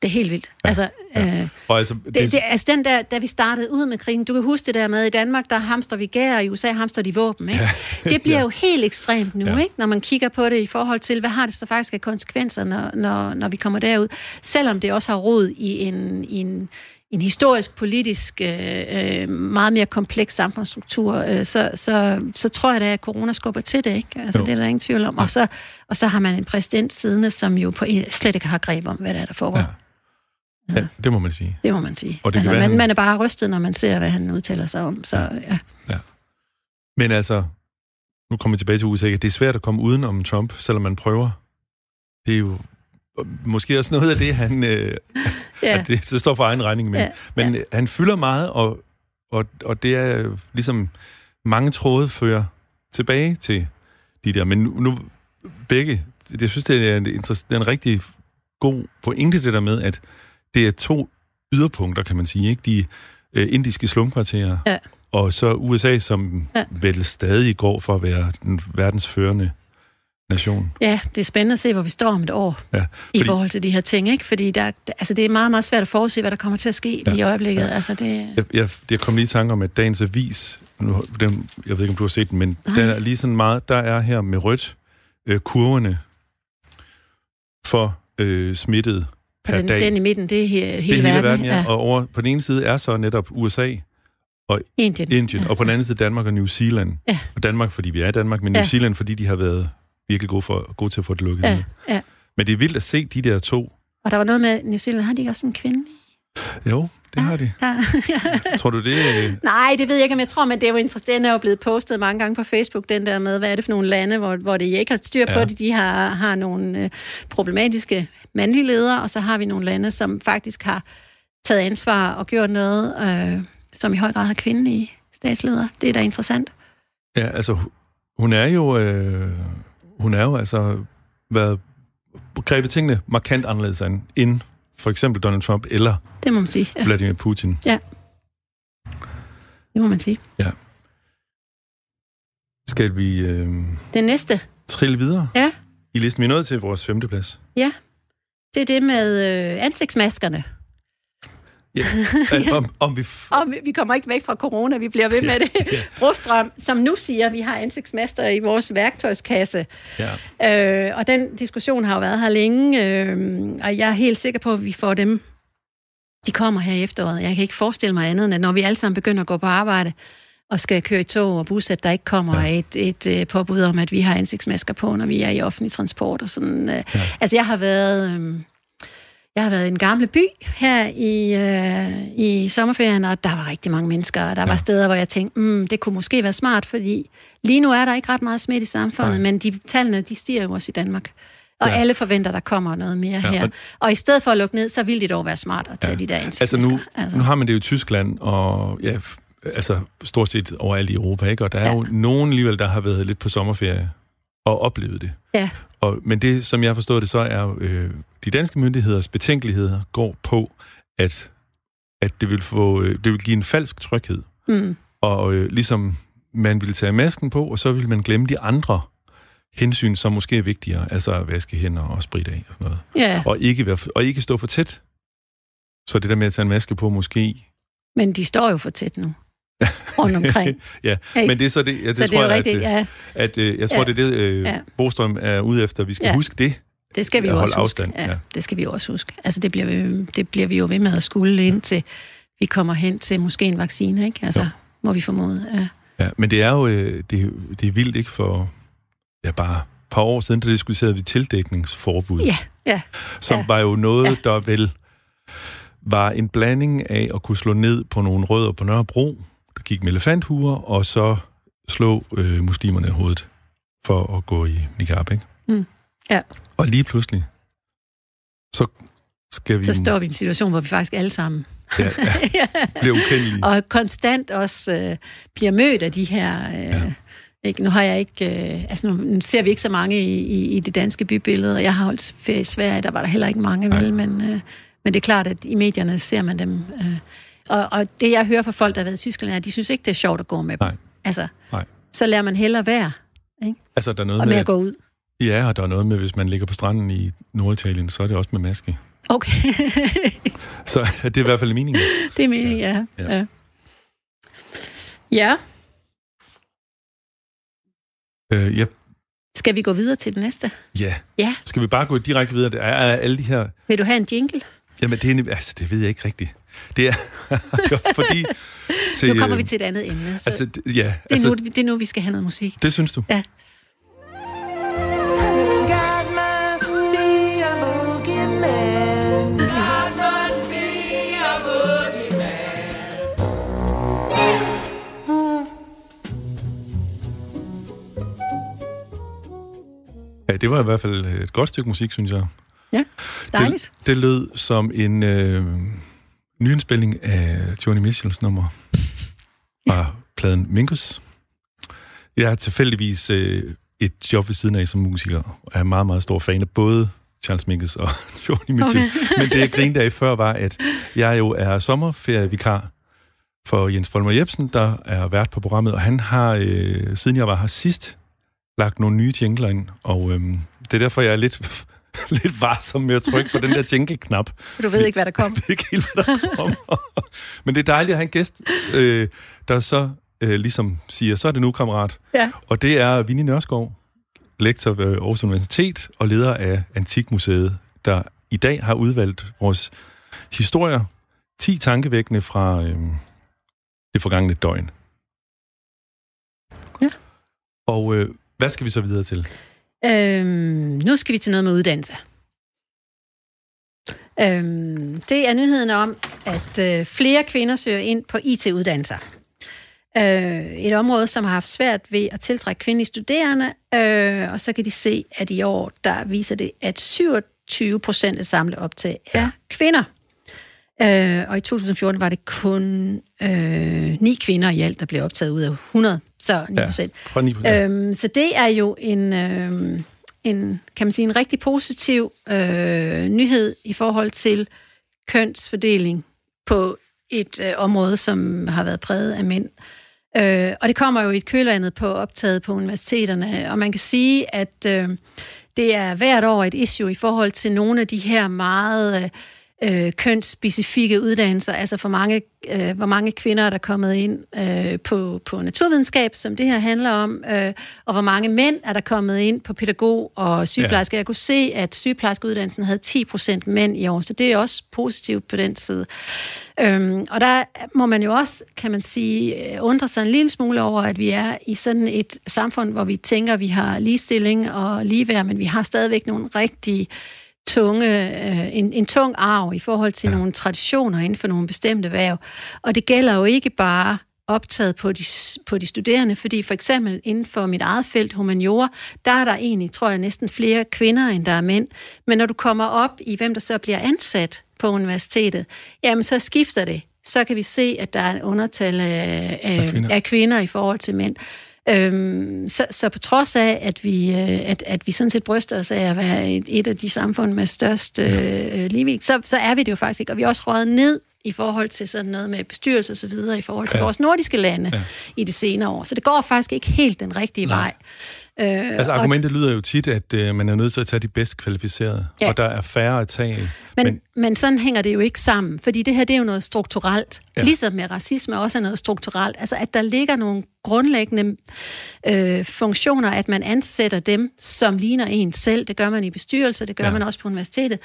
Det er helt vildt. Ja, Ja, altså, ja. Øh, Og altså, det, det, altså den der, da vi startede ud med krigen, du kan huske det der med, i Danmark, der hamster vi gær, og i USA hamster de våben, ikke? Det bliver Ja. jo helt ekstremt nu, Ja. ikke? Når man kigger på det i forhold til, hvad har det så faktisk af konsekvenser, når, når, når vi kommer derud? Selvom det også har rod i en, i en, en historisk, politisk, øh, øh, meget mere kompleks samfundsstruktur, øh, så, så, så tror jeg da, at corona skubber til det, ikke? Altså, Jo. det er der ingen tvivl om. Og så, og så har man en præsident siddende, som jo på, slet ikke har greb om, hvad der er, der foregår. Ja. Ja. Ja, det må man sige. Det må man sige. Og det altså, man, han- man er bare rystet, når man ser, hvad han udtaler sig om. Så ja. Men altså, nu kommer vi tilbage til USA. Det er svært at komme uden om Trump, selvom man prøver. Det er jo måske også noget af det, han... Øh, ja. at det, det står for egen regning, men, Ja, men øh, han fylder meget, og, og, og det er ligesom mange tråde fører tilbage til de der. Men nu, nu begge, jeg synes, det er en, det er en rigtig god pointe, det der med, at det er to yderpunkter, kan man sige, ikke? De øh, indiske slumkvarterer, Ja. og så USA, som Ja. ja. vel stadig går for at være den verdensførende nation. Ja, det er spændende at se, hvor vi står om et år Ja, i fordi- forhold til de her ting, ikke? Fordi der, altså, det er meget, meget svært at forudse, hvad der kommer til at ske ja. Ja. i øjeblikket. Ja. Altså, det, Jeg, jeg, jeg kom lige i tanke om, at dagens avis, nu, den, jeg ved ikke, om du har set den, men Nej. den er lige sådan meget, der er her med rødt, øh, kurverne for øh, smittet per den, dag. den i midten, det er he, hele, det er hele verden. verden, ja. Og over, på den ene side er så netop USA, Indien. Indien, Ja. og på den anden side Danmark og New Zealand. Ja. Og Danmark, fordi vi er i Danmark, men Ja. New Zealand, fordi de har været virkelig gode, for, gode til at få det lukket Ja, ned. ja. Men det er vildt at se de der to. Og der var noget med, New Zealand, har de ikke også en kvinde? Jo, det har de. Ja. Tror du det? øh, Nej, det ved jeg ikke, om jeg tror, men det er jo interessant. Den er jo blevet postet mange gange på Facebook, den der med, hvad er det for nogle lande, hvor, hvor det ikke har styr på Ja. det. De har, har nogle øh, problematiske mandlige ledere, og så har vi nogle lande, som faktisk har taget ansvar og gjort noget, øh, som i høj grad har kvindelige statsledere. Det er da interessant. Ja, altså, hu- hun er jo, øh, hun er jo altså været grebet tingene markant anderledes an, end for eksempel Donald Trump eller Det må man sige. Ja, Vladimir Putin. det må man sige. Skal vi øh, Det næste, trille videre Ja. i listen? Vi er nået til vores femteplads. det er det med øh, ansigtsmaskerne. Øh, om, om vi... F- Og vi- kommer ikke væk fra corona, vi bliver ved med det. ja, Brostrøm, som nu siger, vi har ansigtsmaster i vores værktøjskasse. ja. Øh, og den diskussion har jo været her længe, øh, og jeg er helt sikker på, at vi får dem. De kommer her i efteråret. Jeg kan ikke forestille mig andet, end at når vi alle sammen begynder at gå på arbejde og skal køre i tog og bus, at der ikke kommer ja. Ja. et, et, et påbud om, at vi har ansigtsmasker på, når vi er i offentlig transport og sådan. Øh. Ja. Altså, jeg har været... Øh, jeg har været i en gamle by her i, øh, i sommerferien, og der var rigtig mange mennesker, og der ja. var steder, hvor jeg tænkte, mm, det kunne måske være smart, fordi lige nu er der ikke ret meget smitte i samfundet, Nej. men de tallene, de stiger jo også i Danmark. Og ja. Alle forventer, der kommer noget mere ja, her. Og, og- i stedet for at lukke ned, så ville det dog være smart at tage ja. De der Altså nu, altså. nu har man det jo i Tyskland, og ja, altså stort set overalt i Europa, ikke? Og der er Ja. jo nogen alligevel, der har været lidt på sommerferie og oplevet det. Ja. Og, men det, som jeg har forstået det, så er øh, de danske myndigheders betænkeligheder går på, at, at det, vil få, øh, det vil give en falsk tryghed. Mm. Og øh, ligesom man ville tage masken på, og så vil man glemme de andre hensyn, som måske er vigtigere, altså at vaske hænder og spritte af og sådan noget. Ja, Og ikke, være, og ikke stå for tæt. Så det der med at tage en maske på måske men de står jo for tæt nu. Rundt omkring. ja, Ikke? men det er så det, ja, det så det tror er jo jeg, rigtigt, at, ja. at, øh, jeg tror, Ja. det er det, øh, Ja. Bostrøm er ude efter. Vi skal Ja. huske det. Det skal vi At jo også huske. afstand, Ja, ja. det skal vi også huske. Altså, det bliver, vi, det bliver vi jo ved med at skulle indtil vi kommer hen til måske en vaccine, ikke? Altså, Jo. må vi formode. Ja. Ja, men det er jo øh, det, er- det er vildt ikke for ja, bare et par år siden, der diskuterede vi tildækningsforbud, ja, ja, som ja. var jo noget, Ja. der vel var en blanding af at kunne slå ned på nogle rødder på Nørrebro, der gik med elefanthuer, og så slå øh, muslimerne i hovedet for at gå i niqab, ikke? Mm. Ja. Og lige pludselig, så skal vi så står vi i en situation, hvor vi faktisk alle sammen ja, ja, bliver ukendelige. og konstant også øh, bliver mødt af de her... Øh, ja. ikke, nu har jeg ikke... Øh, altså nu, ser vi ikke så mange i, i, i det danske bybillede, og jeg har holdt ferie i Sverige, der var der heller ikke mange, vel, men, øh, men det er klart, at i medierne ser man dem. Øh, og, og det, jeg hører fra folk, der har været i Tyskland, er, at de synes ikke, det er sjovt at gå med dem. Nej. Altså, Nej. så lærer man hellere være, Altså, der er noget og med, med at at, gå ud. ja, og der er noget med, hvis man ligger på stranden i Norditalien, så er det også med maske. Okay, Så det er i hvert fald meningen. det er meningen, ja. Ja. Ja. ja. Øh, ja, Skal vi gå videre til det næste? ja. Ja. Skal vi bare gå direkte videre? Der er alle de her... Vil du have en jingle? Jamen, det, er, altså, det ved jeg ikke rigtigt. Det er, det er også fordi... Til, nu kommer vi til et andet emne. Så altså, ja, det, er altså, nu, det er nu, vi skal have noget musik. Det synes du? Ja. Ja, det var i hvert fald et godt stykke musik, synes jeg. Ja, dejligt. Det, det lød som en øh, nyindspilning af Joni Mitchells nummer fra ja. pladen Minkus. Jeg har tilfældigvis øh, et job ved siden af som musiker, og er meget, meget stor fan af både Charles Minkus og Joni Mitchell. Okay. Men det, jeg grinede af før, var, at jeg jo er sommerferievikar for Jens Folmer Jebsen, der er vært på programmet, og han har, øh, siden jeg var her sidst, lagt nogle nye jingler ind, og øhm, det er derfor, jeg er lidt, lidt varsom med at trykke på den der jingle-knap. Du ved ikke, hvad der kommer. Jeg ved ikke helt, hvad der kommer. Men det er dejligt at have en gæst, øh, der så øh, ligesom siger, så er det nu, kammerat. Ja. Og det er Vinnie Nørskov, lektor ved Aarhus Universitet og leder af Antikmuseet, der i dag har udvalgt vores historier, 10 tankevækkende fra øh, det forgangne døgn. Ja. Og øh, hvad skal vi så videre til? Øhm, nu skal vi til noget med uddannelse. Øhm, det er nyheden om, at øh, flere kvinder søger ind på IT-uddannelser. Øh, et område, som har haft svært ved at tiltrække kvindelige studerende, øh, og så kan de se, at i år, der viser det, at 27 procent af samlet optag er ja. kvinder. Øh, og i 2014 var det kun øh, ni kvinder i alt, der blev optaget ud af 100, så 9 procent. Ja, fra 9 procent. Øhm, så det er jo en, øh, en, kan man sige, en rigtig positiv øh, nyhed i forhold til kønsfordeling på et øh, område, som har været præget af mænd. Øh, og det kommer jo i et kølvandet på optaget på universiteterne, og man kan sige, at øh, det er hvert år et issue i forhold til nogle af de her meget... Øh, øh, kønsspecifikke uddannelser, altså for mange, øh, hvor mange kvinder er der kommet ind øh, på, på naturvidenskab, som det her handler om, øh, og hvor mange mænd er der kommet ind på pædagog og sygeplejerske. Ja. Jeg kunne se, at sygeplejerskeuddannelsen havde 10 procent mænd i år, så det er også positivt på den side. Øhm, og der må man jo også, kan man sige, undre sig en lille smule over, at vi er i sådan et samfund, hvor vi tænker, at vi har ligestilling og ligeværd, men vi har stadigvæk nogle rigtig tunge, øh, en, en tung arv i forhold til ja. nogle traditioner inden for nogle bestemte værv. Og det gælder jo ikke bare optaget på de, på de studerende, fordi for eksempel inden for mit eget felt, humaniora, der er der egentlig, tror jeg, næsten flere kvinder, end der er mænd. Men når du kommer op i, hvem der så bliver ansat på universitetet, jamen så skifter det. Så kan vi se, at der er en undertal af, af, af, kvinder. af kvinder i forhold til mænd. Øhm, så, så på trods af, at vi, øh, at, at vi sådan set bryster os af at være et, et af de samfund med størst øh, ligevægt, så, så er vi det jo faktisk ikke. Og vi er også røget ned i forhold til sådan noget med bestyrelse og så videre, i forhold til ja. vores nordiske lande ja. i de senere år. Så det går faktisk ikke helt den rigtige Nej. vej. Øh, altså argumentet og, lyder jo tit, at øh, man er nødt til at tage de bedst kvalificerede, ja. og der er færre at tage men, men, men sådan hænger det jo ikke sammen, fordi det her det er jo noget strukturelt, ja. ligesom med racisme også er noget strukturelt. Altså at der ligger nogle grundlæggende øh, funktioner, at man ansætter dem, som ligner en selv. Det gør man i bestyrelser, det gør ja. man også på universitetet.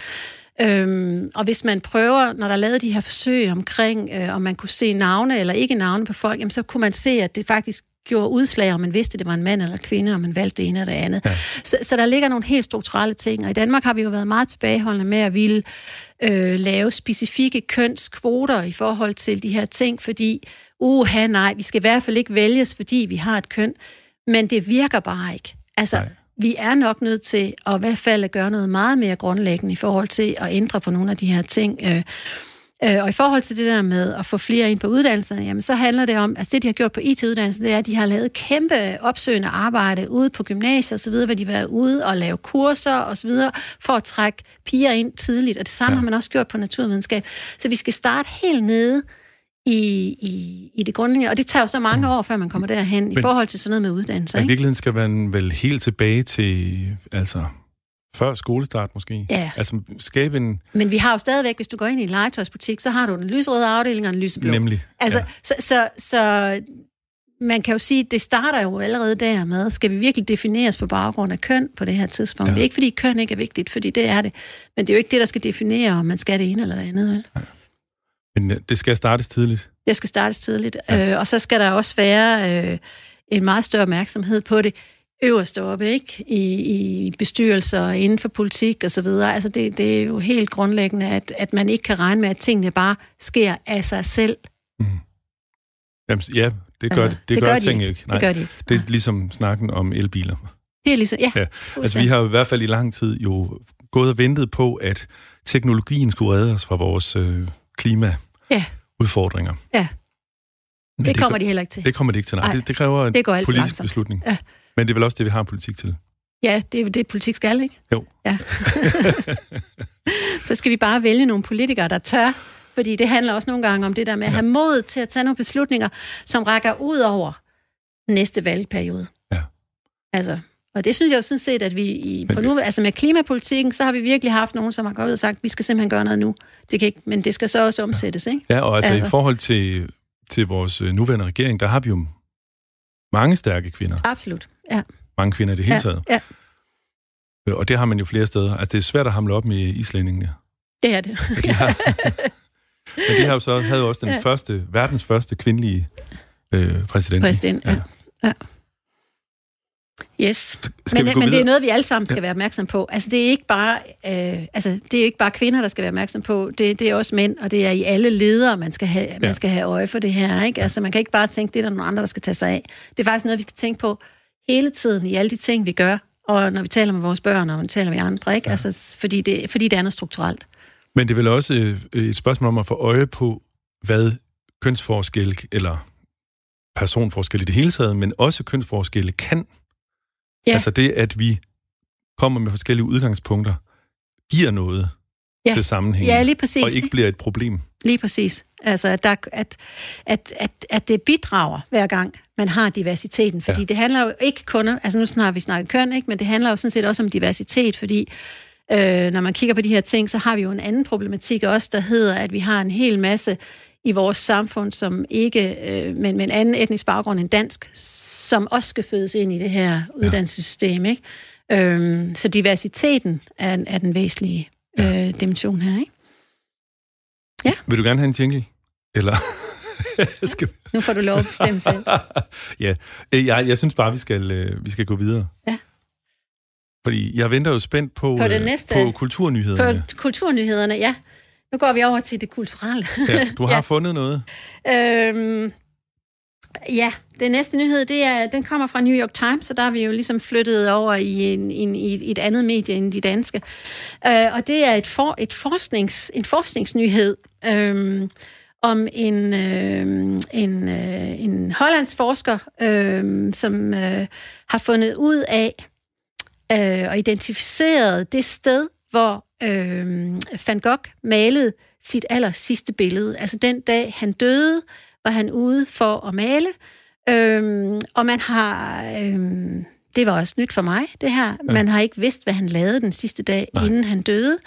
Øhm, og hvis man prøver, når der er lavet de her forsøg omkring, øh, om man kunne se navne eller ikke navne på folk, jamen, så kunne man se, at det faktisk gjorde udslag, om man vidste, det var en mand eller kvinde, og man valgte det ene eller det andet. Ja. Så, så der ligger nogle helt strukturelle ting, og i Danmark har vi jo været meget tilbageholdende med at ville øh, lave specifikke kønskvoter i forhold til de her ting, fordi, uha nej, vi skal i hvert fald ikke vælges, fordi vi har et køn, men det virker bare ikke. Altså, nej. vi er nok nødt til at i hvert fald at gøre noget meget mere grundlæggende i forhold til at ændre på nogle af de her ting. Øh, og i forhold til det der med at få flere ind på uddannelserne, jamen så handler det om, altså det de har gjort på IT-uddannelsen, det er, at de har lavet kæmpe opsøgende arbejde ude på gymnasier og så videre, hvor de har været ude og lave kurser og så videre, for at trække piger ind tidligt. Og det samme ja. har man også gjort på naturvidenskab. Så vi skal starte helt nede i, i, i det grundlæggende, og det tager jo så mange mm. år, før man kommer derhen, Men, i forhold til sådan noget med uddannelse. Men i virkeligheden skal man vel helt tilbage til, altså før skolestart måske? Ja. Altså skabe en... Men vi har jo stadigvæk, hvis du går ind i en legetøjsbutik, så har du en lyserøde afdeling og en lyseblå. Nemlig, Altså, ja. så, så, så man kan jo sige, det starter jo allerede der med, skal vi virkelig defineres på baggrund af køn på det her tidspunkt? Ja. Det er ikke, fordi køn ikke er vigtigt, fordi det er det. Men det er jo ikke det, der skal definere, om man skal det ene eller det andet. Vel? Ja. Men øh, det skal startes tidligt? Det skal startes tidligt. Ja. Øh, og så skal der også være øh, en meget større opmærksomhed på det øverst oppe, ikke? I, i bestyrelser, inden for politik og så videre. Altså det, det er jo helt grundlæggende, at, at man ikke kan regne med, at tingene bare sker af sig selv. Mm. Jamen, ja, det gør, altså, det, det, det gør, gør ting ikke. ikke. Nej, det gør de ikke. Det er ligesom snakken om elbiler. Det er ligesom, ja. ja. Altså, vi har i hvert fald i lang tid jo gået og ventet på, at teknologien skulle redde os fra vores øh, klimaudfordringer. Ja. Men det, det kommer de heller ikke til. Det kommer de ikke til, nej. nej det, det kræver en det politisk langsomt. beslutning. Ja. Men det er vel også det, vi har politik til? Ja, det er det, politik skal, ikke? Jo. Ja. så skal vi bare vælge nogle politikere, der tør fordi det handler også nogle gange om det der med at have mod til at tage nogle beslutninger, som rækker ud over næste valgperiode. Ja. Altså, og det synes jeg jo sådan set, at vi i, på nu, altså med klimapolitikken, så har vi virkelig haft nogen, som har gået ud og sagt, vi skal simpelthen gøre noget nu. Det kan ikke, men det skal så også omsættes, ikke? Ja, og altså, altså i forhold til, til vores øh, nuværende regering, der har vi jo mange stærke kvinder. Absolut, ja. Mange kvinder i det hele ja, taget. Ja. Øh, og det har man jo flere steder. Altså, det er svært at hamle op med islændingene. Det er det. de har, Men det har jo så, havde jo også den ja. første, verdens første kvindelige øh, præsident. Præsident, ja. ja. Yes. Skal men, men det er noget, vi alle sammen skal ja. være opmærksom på. Altså, det er ikke bare, øh, altså, det er ikke bare kvinder, der skal være opmærksom på. Det, det er også mænd, og det er i alle ledere, man skal have, ja. man skal have øje for det her. Ikke? Altså, man kan ikke bare tænke, det er der nogle andre, der skal tage sig af. Det er faktisk noget, vi skal tænke på hele tiden i alle de ting, vi gør. Og når vi taler med vores børn, og når vi taler med andre. Ikke? Ja. Altså, fordi, det, fordi det er noget strukturelt. Men det er vel også øh, et spørgsmål om at få øje på, hvad kønsforskel eller personforskel i det hele taget, men også kønsforskelle kan. Ja. Altså det, at vi kommer med forskellige udgangspunkter, giver noget ja. til sammenhængen. Ja, lige præcis. Og ikke bliver et problem. Lige præcis. Altså, at, der, at, at, at, at det bidrager hver gang, man har diversiteten. Fordi ja. det handler jo ikke kun... Altså, nu har vi snakket køn, ikke? men det handler jo sådan set også om diversitet, fordi øh, når man kigger på de her ting, så har vi jo en anden problematik også, der hedder, at vi har en hel masse i vores samfund, som ikke, øh, men med en anden etnisk baggrund end dansk, som også skal fødes ind i det her uddannelsessystem. Ikke? Øhm, så diversiteten er, er den væsentlige øh, dimension her. Ikke? Ja. Vil du gerne have en jingle? Eller... skal... Nu får du lov at bestemme selv. ja, jeg, jeg synes bare, vi skal, øh, vi skal gå videre. Ja. Fordi jeg venter jo spændt på, på, det øh, næste, på kulturnyhederne. På kulturnyhederne, ja. Nu går vi over til det kulturelle. Ja, du har ja. fundet noget. Øhm, ja, den næste nyhed, det er, den kommer fra New York Times, så der er vi jo ligesom flyttet over i, en, en, i et andet medie end de danske. Øh, og det er et, for, et forsknings, en forskningsnyhed øhm, om en, øh, en, øh, en hollandsk forsker, øh, som øh, har fundet ud af, øh, og identificeret det sted, hvor øh, Van Gogh malede sit aller sidste billede. Altså den dag, han døde, var han ude for at male. Øh, og man har... Øh, det var også nyt for mig, det her. Ja. Man har ikke vidst, hvad han lavede den sidste dag, Nej. inden han døde.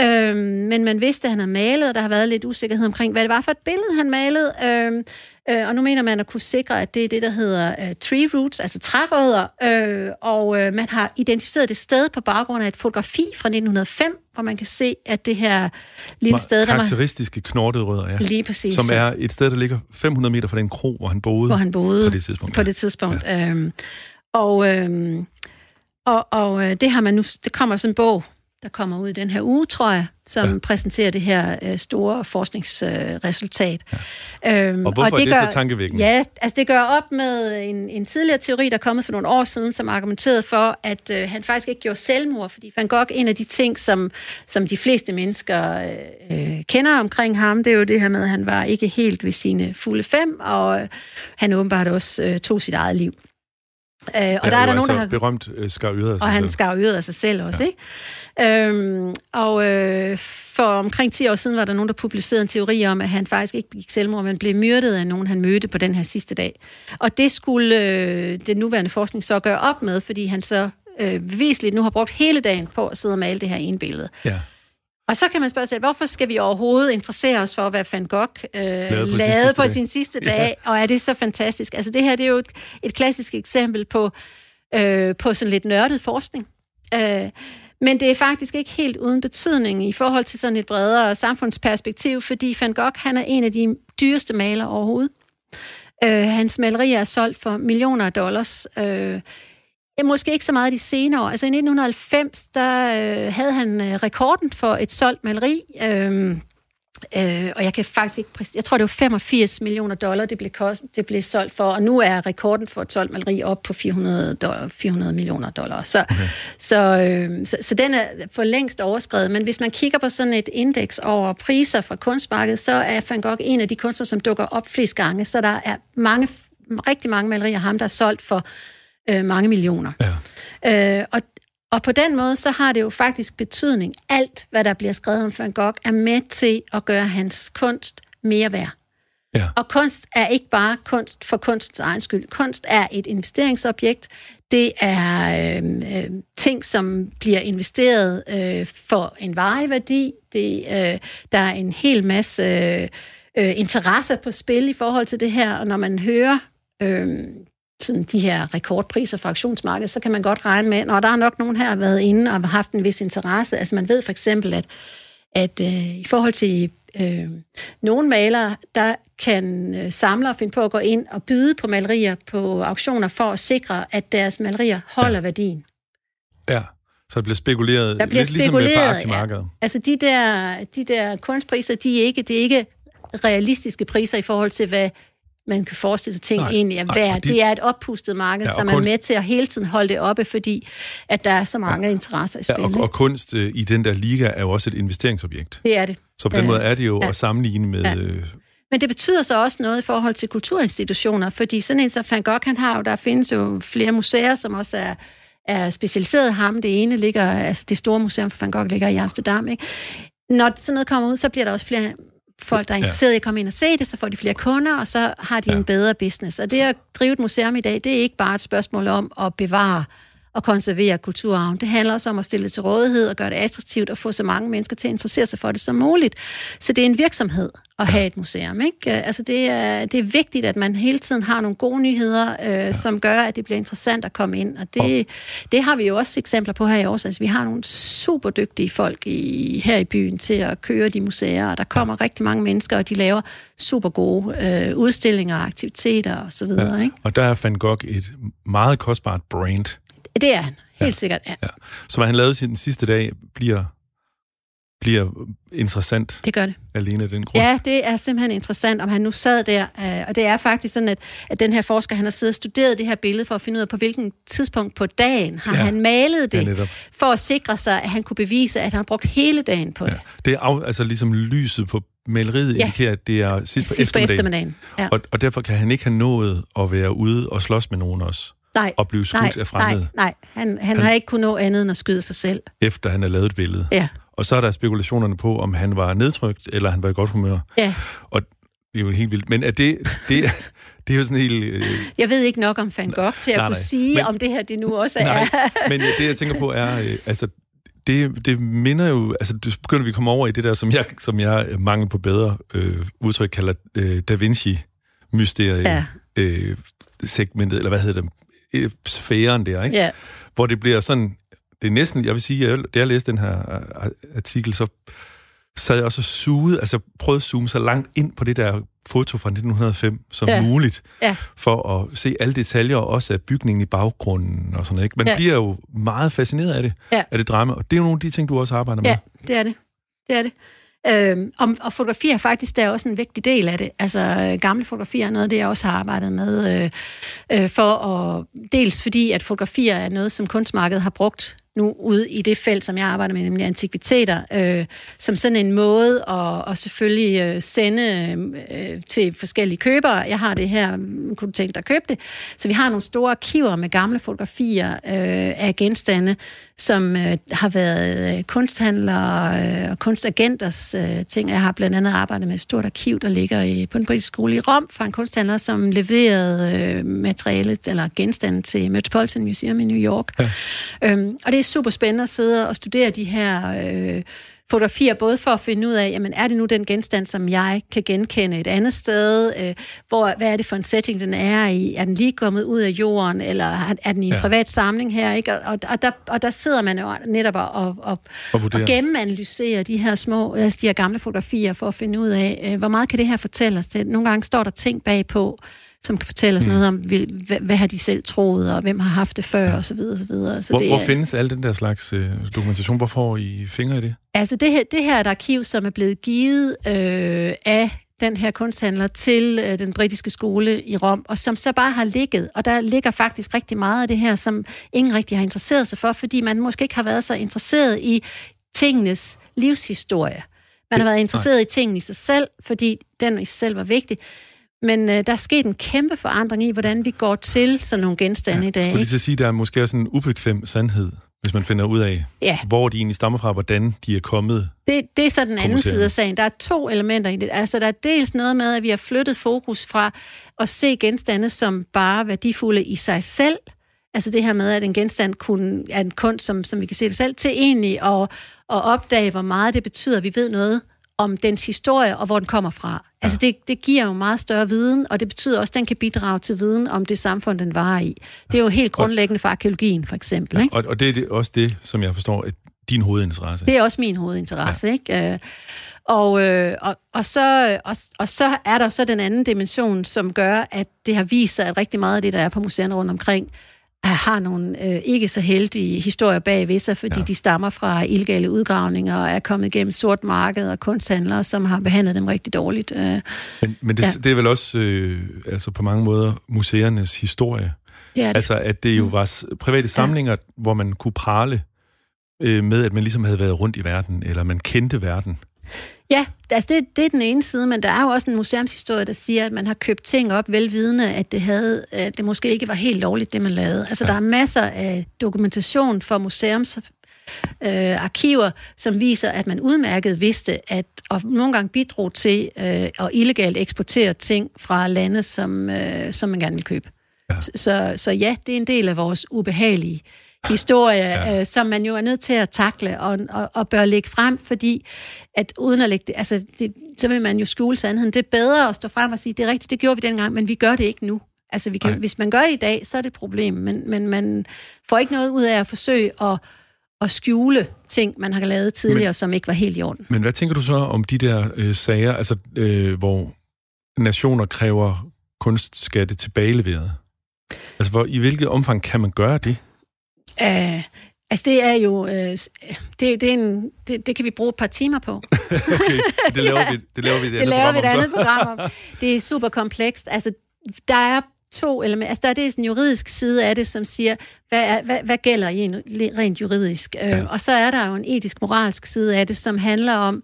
Øhm, men man vidste, at han har malet, og der har været lidt usikkerhed omkring, hvad det var for et billede, han malede. Øhm, Øh, og nu mener man at kunne sikre, at det er det, der hedder øh, tree roots, altså trærødder, øh, og øh, man har identificeret det sted på baggrund af et fotografi fra 1905, hvor man kan se, at det her lille sted... Karakteristiske der knortede rødder, ja. Lige præcis. Som er et sted, der ligger 500 meter fra den kro, hvor han boede, hvor han boede på det tidspunkt. På det tidspunkt. Ja. Øhm, og, øhm, og, og øh, det har man nu... Det kommer sådan en bog, der kommer ud i den her uge, tror jeg, som ja. præsenterer det her øh, store forskningsresultat. Øh, ja. øhm, og hvorfor og det er det gør, så tankevækkende? Ja, altså det gør op med en, en tidligere teori, der er kommet for nogle år siden, som argumenterede for, at øh, han faktisk ikke gjorde selvmord, fordi Van Gogh, en af de ting, som, som de fleste mennesker øh, kender omkring ham, det er jo det her med, at han var ikke helt ved sine fulde fem, og øh, han åbenbart også øh, tog sit eget liv. Øh, og ja, der er der altså nogen, der har... berømt øh, skar af sig Og han skar øret af sig selv også, ja. ikke? Øhm, og øh, for omkring 10 år siden var der nogen, der publicerede en teori om, at han faktisk ikke gik selvmord, men blev myrdet af nogen, han mødte på den her sidste dag. Og det skulle øh, den nuværende forskning så gøre op med, fordi han så øh, bevisligt nu har brugt hele dagen på at sidde og male det her ene billede. Ja. Og så kan man spørge sig, hvorfor skal vi overhovedet interessere os for, hvad Van Gogh øh, lavede på, lavede sin, på sin sidste dag, ja. og er det så fantastisk? Altså det her, det er jo et, et klassisk eksempel på, øh, på sådan lidt nørdet forskning. Øh, men det er faktisk ikke helt uden betydning i forhold til sådan et bredere samfundsperspektiv, fordi Van Gogh, han er en af de dyreste malere overhovedet. Øh, hans malerier er solgt for millioner af dollars. Øh, måske ikke så meget de senere år. Altså i 1990, der øh, havde han øh, rekorden for et solgt maleri. Øh, Øh, og jeg kan faktisk ikke jeg tror det var 85 millioner dollar, det blev, kost, det blev solgt for, og nu er rekorden for et solgt maleri op på 400, dollar, 400 millioner dollar. Så, okay. så, øh, så, så den er for længst overskrevet. Men hvis man kigger på sådan et indeks over priser fra kunstmarkedet, så er Van Gogh en af de kunstnere, som dukker op flest gange. Så der er mange, rigtig mange malerier af ham, der er solgt for øh, mange millioner. Ja. Øh, og og på den måde, så har det jo faktisk betydning. Alt, hvad der bliver skrevet om Van Gogh, er med til at gøre hans kunst mere værd. Ja. Og kunst er ikke bare kunst for kunstens egen skyld. Kunst er et investeringsobjekt. Det er øh, øh, ting, som bliver investeret øh, for en vareværdi. Det, øh, der er en hel masse øh, øh, interesse på spil i forhold til det her. Og når man hører øh, sådan de her rekordpriser fra auktionsmarkedet, så kan man godt regne med, når der er nok nogen her, har været inde og har haft en vis interesse. Altså man ved for eksempel, at, at øh, i forhold til øh, nogle malere, der kan øh, samlere finde på at gå ind og byde på malerier på auktioner for at sikre, at deres malerier holder værdien. Ja, så det bliver spekuleret, der bliver lidt spekuleret, ligesom på aktiemarkedet. Ja. Altså de der, de der kunstpriser, de er ikke, det er ikke realistiske priser i forhold til, hvad man kan forestille sig ting nej, egentlig er værd. De, det er et oppustet marked, ja, som kunst, er med til at hele tiden holde det oppe, fordi at der er så mange ja, interesser i spil. Ja, og, og kunst øh, i den der liga er jo også et investeringsobjekt. Det er det. Så på den øh, måde er det jo ja. at sammenligne med... Ja. Øh, men det betyder så også noget i forhold til kulturinstitutioner, fordi sådan en som Van Gogh, han har jo, der findes jo flere museer, som også er, er specialiseret ham. Det ene ligger, altså det store museum for Van Gogh ligger i Amsterdam, ikke? Når sådan noget kommer ud, så bliver der også flere folk, der er interesseret i at komme ind og se det, så får de flere kunder, og så har de ja. en bedre business. Og det at drive et museum i dag, det er ikke bare et spørgsmål om at bevare og konservere kulturarven. Det handler også om at stille det til rådighed og gøre det attraktivt og få så mange mennesker til at interessere sig for det som muligt. Så det er en virksomhed at have et museum. Ikke? Altså det, er, det er vigtigt, at man hele tiden har nogle gode nyheder, øh, ja. som gør, at det bliver interessant at komme ind. Og det, det har vi jo også eksempler på her i Aarhus. Altså, vi har nogle super dygtige folk i, her i byen til at køre de museer, og der kommer ja. rigtig mange mennesker, og de laver super gode øh, udstillinger og aktiviteter osv. Ja. Ikke? Og der er Van Gogh et meget kostbart brand. Det er han, helt ja. sikkert, ja. ja. Så hvad han lavede sin sidste dag, bliver bliver interessant. Det gør det. Alene den grund. Ja, det er simpelthen interessant, om han nu sad der. Øh, og det er faktisk sådan, at, at den her forsker, han har siddet og studeret det her billede for at finde ud af, på hvilken tidspunkt på dagen har ja. han malet det, ja, for at sikre sig, at han kunne bevise, at han har brugt hele dagen på ja. det. Det er af, altså ligesom lyset på maleriet ja. indikerer, at det er sidst på sidst eftermiddagen. På eftermiddagen. Ja. Og, og derfor kan han ikke have nået at være ude og slås med nogen også. Nej, og blive skudt nej, af fremmede. Nej, nej. Han, han, han har ikke kunnet nå andet end at skyde sig selv. Efter han har lavet et billede. Ja. Og så er der spekulationerne på, om han var nedtrykt, eller han var i godt humør. Ja. Og det er jo helt vildt. Men er det, det, det er jo sådan helt... Øh... Jeg ved ikke nok om Van Gogh til at nej, kunne nej. sige, men, om det her det nu også er. Nej, men det, jeg tænker på, er... Øh, altså, det, det minder jo... Altså, det begynder vi at komme over i det der, som jeg, som jeg mangel på bedre øh, udtryk kalder øh, Da Vinci-mysterie. Ja. Øh, segmentet, eller hvad hedder det? Øh, sfæren der, ikke? Ja. Hvor det bliver sådan det er næsten, jeg vil sige, at da jeg læste den her øh, artikel, så sad jeg også og sugede, altså prøvede at zoome så langt ind på det der foto fra 1905 som ja. muligt, ja. for at se alle detaljer, og også af bygningen i baggrunden og sådan noget. Ikke? Man ja. bliver jo meget fascineret af det, ja. af det drama, og det er jo nogle af de ting, du også arbejder med. Ja, det er det. Det er det. Øhm, og, og fotografi er faktisk der er også en vigtig del af det. Altså gamle fotografier er noget, det jeg også har arbejdet med. Øh, øh, for at, dels fordi, at fotografier er noget, som kunstmarkedet har brugt nu ude i det felt, som jeg arbejder med, nemlig antikviteter, øh, som sådan en måde at, at selvfølgelig øh, sende øh, til forskellige købere. Jeg har det her, kunne du tænke dig at købe det? Så vi har nogle store arkiver med gamle fotografier øh, af genstande, som øh, har været øh, kunsthandlere øh, og kunstagenters øh, ting. Jeg har blandt andet arbejdet med et stort arkiv, der ligger i, på en britisk skole i Rom, fra en kunsthandler, som leverede øh, materialet eller genstande til Metropolitan Museum i New York. Ja. Øhm, og det er super spændende at sidde og studere de her... Øh, fotografier, både for at finde ud af, jamen, er det nu den genstand, som jeg kan genkende et andet sted? Øh, hvor, hvad er det for en setting, den er i? Er den lige kommet ud af jorden, eller er den i en ja. privat samling her? Ikke? Og, og, der, og der sidder man jo netop og, og, og, og gennemanalyserer de her små, altså de her gamle fotografier, for at finde ud af, øh, hvor meget kan det her fortælle os? Nogle gange står der ting bagpå, som kan fortælle os mm. noget om, hvad, hvad har de selv troet, og hvem har haft det før, osv. osv. Så hvor, det hvor findes al den der slags øh, dokumentation? Hvor får I fingre i det? Altså, det her, det her er et arkiv, som er blevet givet øh, af den her kunsthandler til øh, den britiske skole i Rom, og som så bare har ligget. Og der ligger faktisk rigtig meget af det her, som ingen rigtig har interesseret sig for, fordi man måske ikke har været så interesseret i tingenes livshistorie. Man har været interesseret Nej. i tingene i sig selv, fordi den i sig selv var vigtig. Men øh, der er sket en kæmpe forandring i, hvordan vi går til sådan nogle genstande ja, i dag. Jeg skulle lige sige, der er måske også en ubekvem sandhed, hvis man finder ud af, ja. hvor de egentlig stammer fra, hvordan de er kommet. Det, det er så den anden side af sagen. Der er to elementer i det. Altså, der er dels noget med, at vi har flyttet fokus fra at se genstande som bare værdifulde i sig selv, altså det her med, at en genstand kun er en kunst, som, som vi kan se det selv, til egentlig at, at opdage, hvor meget det betyder, at vi ved noget om dens historie og hvor den kommer fra. Ja. Altså det, det giver jo meget større viden, og det betyder også, at den kan bidrage til viden om det samfund, den var i. Det er jo helt grundlæggende for arkeologien, for eksempel. Ikke? Og, og det er også det, som jeg forstår, at din hovedinteresse. Det er også min hovedinteresse, ja. ikke? Øh, og, øh, og, og, så, og, og så er der så den anden dimension, som gør, at det har vist sig, at rigtig meget af det, der er på museerne rundt omkring, har nogle øh, ikke så heldige historier bag ved sig, fordi ja. de stammer fra illegale udgravninger og er kommet gennem sort marked og kunsthandlere, som har behandlet dem rigtig dårligt. Øh, men men det, ja. det er vel også øh, altså på mange måder museernes historie. Det det. Altså at det jo mm. var private samlinger, ja. hvor man kunne prale øh, med, at man ligesom havde været rundt i verden, eller man kendte verden. Ja, altså det, det er den ene side, men der er jo også en museumshistorie, der siger, at man har købt ting op velvidende, at det, havde, at det måske ikke var helt lovligt, det man lavede. Altså ja. der er masser af dokumentation for museums øh, arkiver, som viser, at man udmærket vidste, at og nogle gange bidrog til øh, at illegalt eksportere ting fra lande, som, øh, som man gerne vil købe. Ja. Så, så ja, det er en del af vores ubehagelige historie, ja. øh, som man jo er nødt til at takle og, og, og bør lægge frem, fordi at uden at lægge det, altså det, så vil man jo skjule sandheden. Det er bedre at stå frem og sige, det er rigtigt, det gjorde vi dengang, men vi gør det ikke nu. Altså vi kan, hvis man gør det i dag, så er det et problem, men, men man får ikke noget ud af at forsøge at, at skjule ting, man har lavet tidligere, men, som ikke var helt i orden. Men hvad tænker du så om de der øh, sager, altså øh, hvor nationer kræver kunstskatte tilbageleveret? Altså hvor, i hvilket omfang kan man gøre det? Uh, altså, det er jo... Uh, det, det, er en, det, det kan vi bruge et par timer på. okay, det laver, ja. vi, det laver vi det, det laver vi et andet program om. Det er super komplekst. Altså, der er to elementer. Altså, der er det en juridisk side af det, som siger, hvad, er, hvad, hvad gælder i en, rent juridisk? Øh, ja. Uh, og så er der jo en etisk-moralsk side af det, som handler om,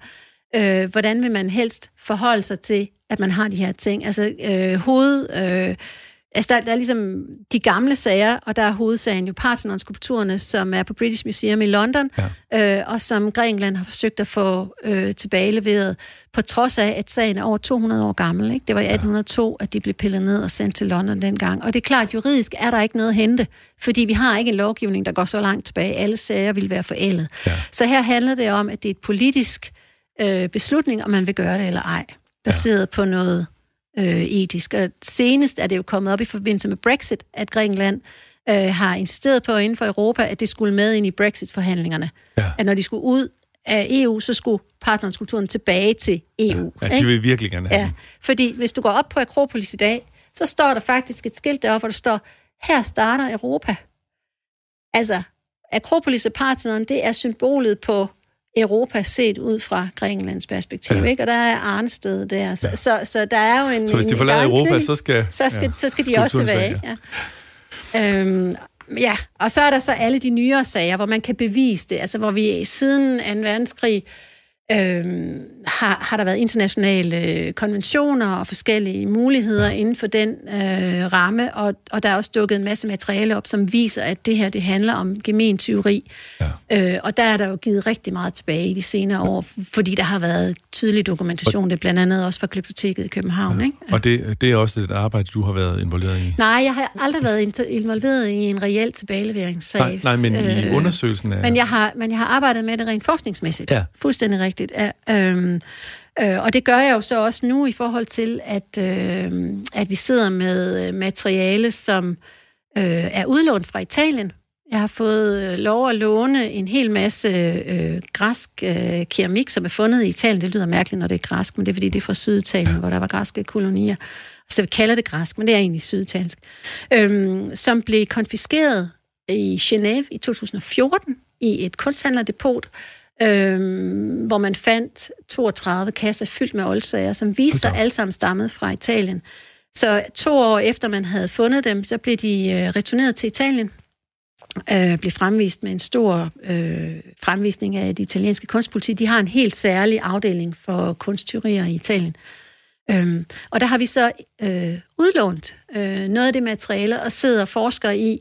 uh, hvordan vil man helst forholde sig til, at man har de her ting. Altså, uh, hoved... Uh, Altså, der, der er ligesom de gamle sager, og der er hovedsagen jo Parthenon-skulpturerne, som er på British Museum i London, ja. øh, og som Grækenland har forsøgt at få øh, tilbageleveret, på trods af, at sagen er over 200 år gammel. Ikke? Det var i 1802, at de blev pillet ned og sendt til London dengang. Og det er klart, juridisk er der ikke noget at hente, fordi vi har ikke en lovgivning, der går så langt tilbage. Alle sager vil være forældet. Ja. Så her handler det om, at det er et politisk øh, beslutning, om man vil gøre det eller ej, baseret ja. på noget øh, etisk. Og senest er det jo kommet op i forbindelse med Brexit, at Grækenland øh, har insisteret på inden for Europa, at det skulle med ind i Brexit-forhandlingerne. Ja. At når de skulle ud af EU, så skulle partnerskulturen tilbage til EU. Ja, ja de vil virkelig gerne have ja. Fordi hvis du går op på Akropolis i dag, så står der faktisk et skilt deroppe, hvor der står, her starter Europa. Altså, Akropolis og Parthenon, det er symbolet på Europa set ud fra Grækenlands perspektiv, ja. ikke? Og der er Arnested der. Så, ja. så, så der er jo en... Så hvis de forlader Europa, så skal... Så skal, ja, så skal de også tilbage, ja. ja. Øhm, ja, og så er der så alle de nyere sager, hvor man kan bevise det, altså hvor vi siden 2. verdenskrig Øhm, har, har der været internationale konventioner og forskellige muligheder inden for den øh, ramme, og, og der er også dukket en masse materiale op, som viser, at det her det handler om gementyveri. Ja. Øh, og der er der jo givet rigtig meget tilbage i de senere år, fordi der har været tydelig dokumentation, det blandt andet også fra Glyptoteket i København. Ja. Ikke? Og det, det er også et arbejde, du har været involveret i? Nej, jeg har aldrig været involveret i en reel tilbageleveringssag. Nej, nej men øh, i undersøgelsen af... Men jeg, har, men jeg har arbejdet med det rent forskningsmæssigt. Ja. Fuldstændig rigtigt. Ja, øhm, øh, og det gør jeg jo så også nu i forhold til, at, øh, at vi sidder med øh, materiale, som øh, er udlånt fra Italien. Jeg har fået øh, lov at låne en hel masse øh, græsk øh, keramik, som er fundet i Italien. Det lyder mærkeligt, når det er græsk, men det er fordi, det er fra Syditalien, hvor der var græske kolonier. Så vi kalder det græsk, men det er egentlig syditaliensk. Øhm, som blev konfiskeret i Genève i 2014 i et kunsthandlerdepot, øhm, hvor man fandt 32 kasser fyldt med oldsager, som viste sig alle sammen stammet fra Italien. Så to år efter man havde fundet dem, så blev de øh, returneret til Italien, øh, blev fremvist med en stor øh, fremvisning af det italienske kunstpoliti. De har en helt særlig afdeling for kunsttyrier i Italien. Øhm, og der har vi så øh, udlånt øh, noget af det materiale og sidder og forsker i,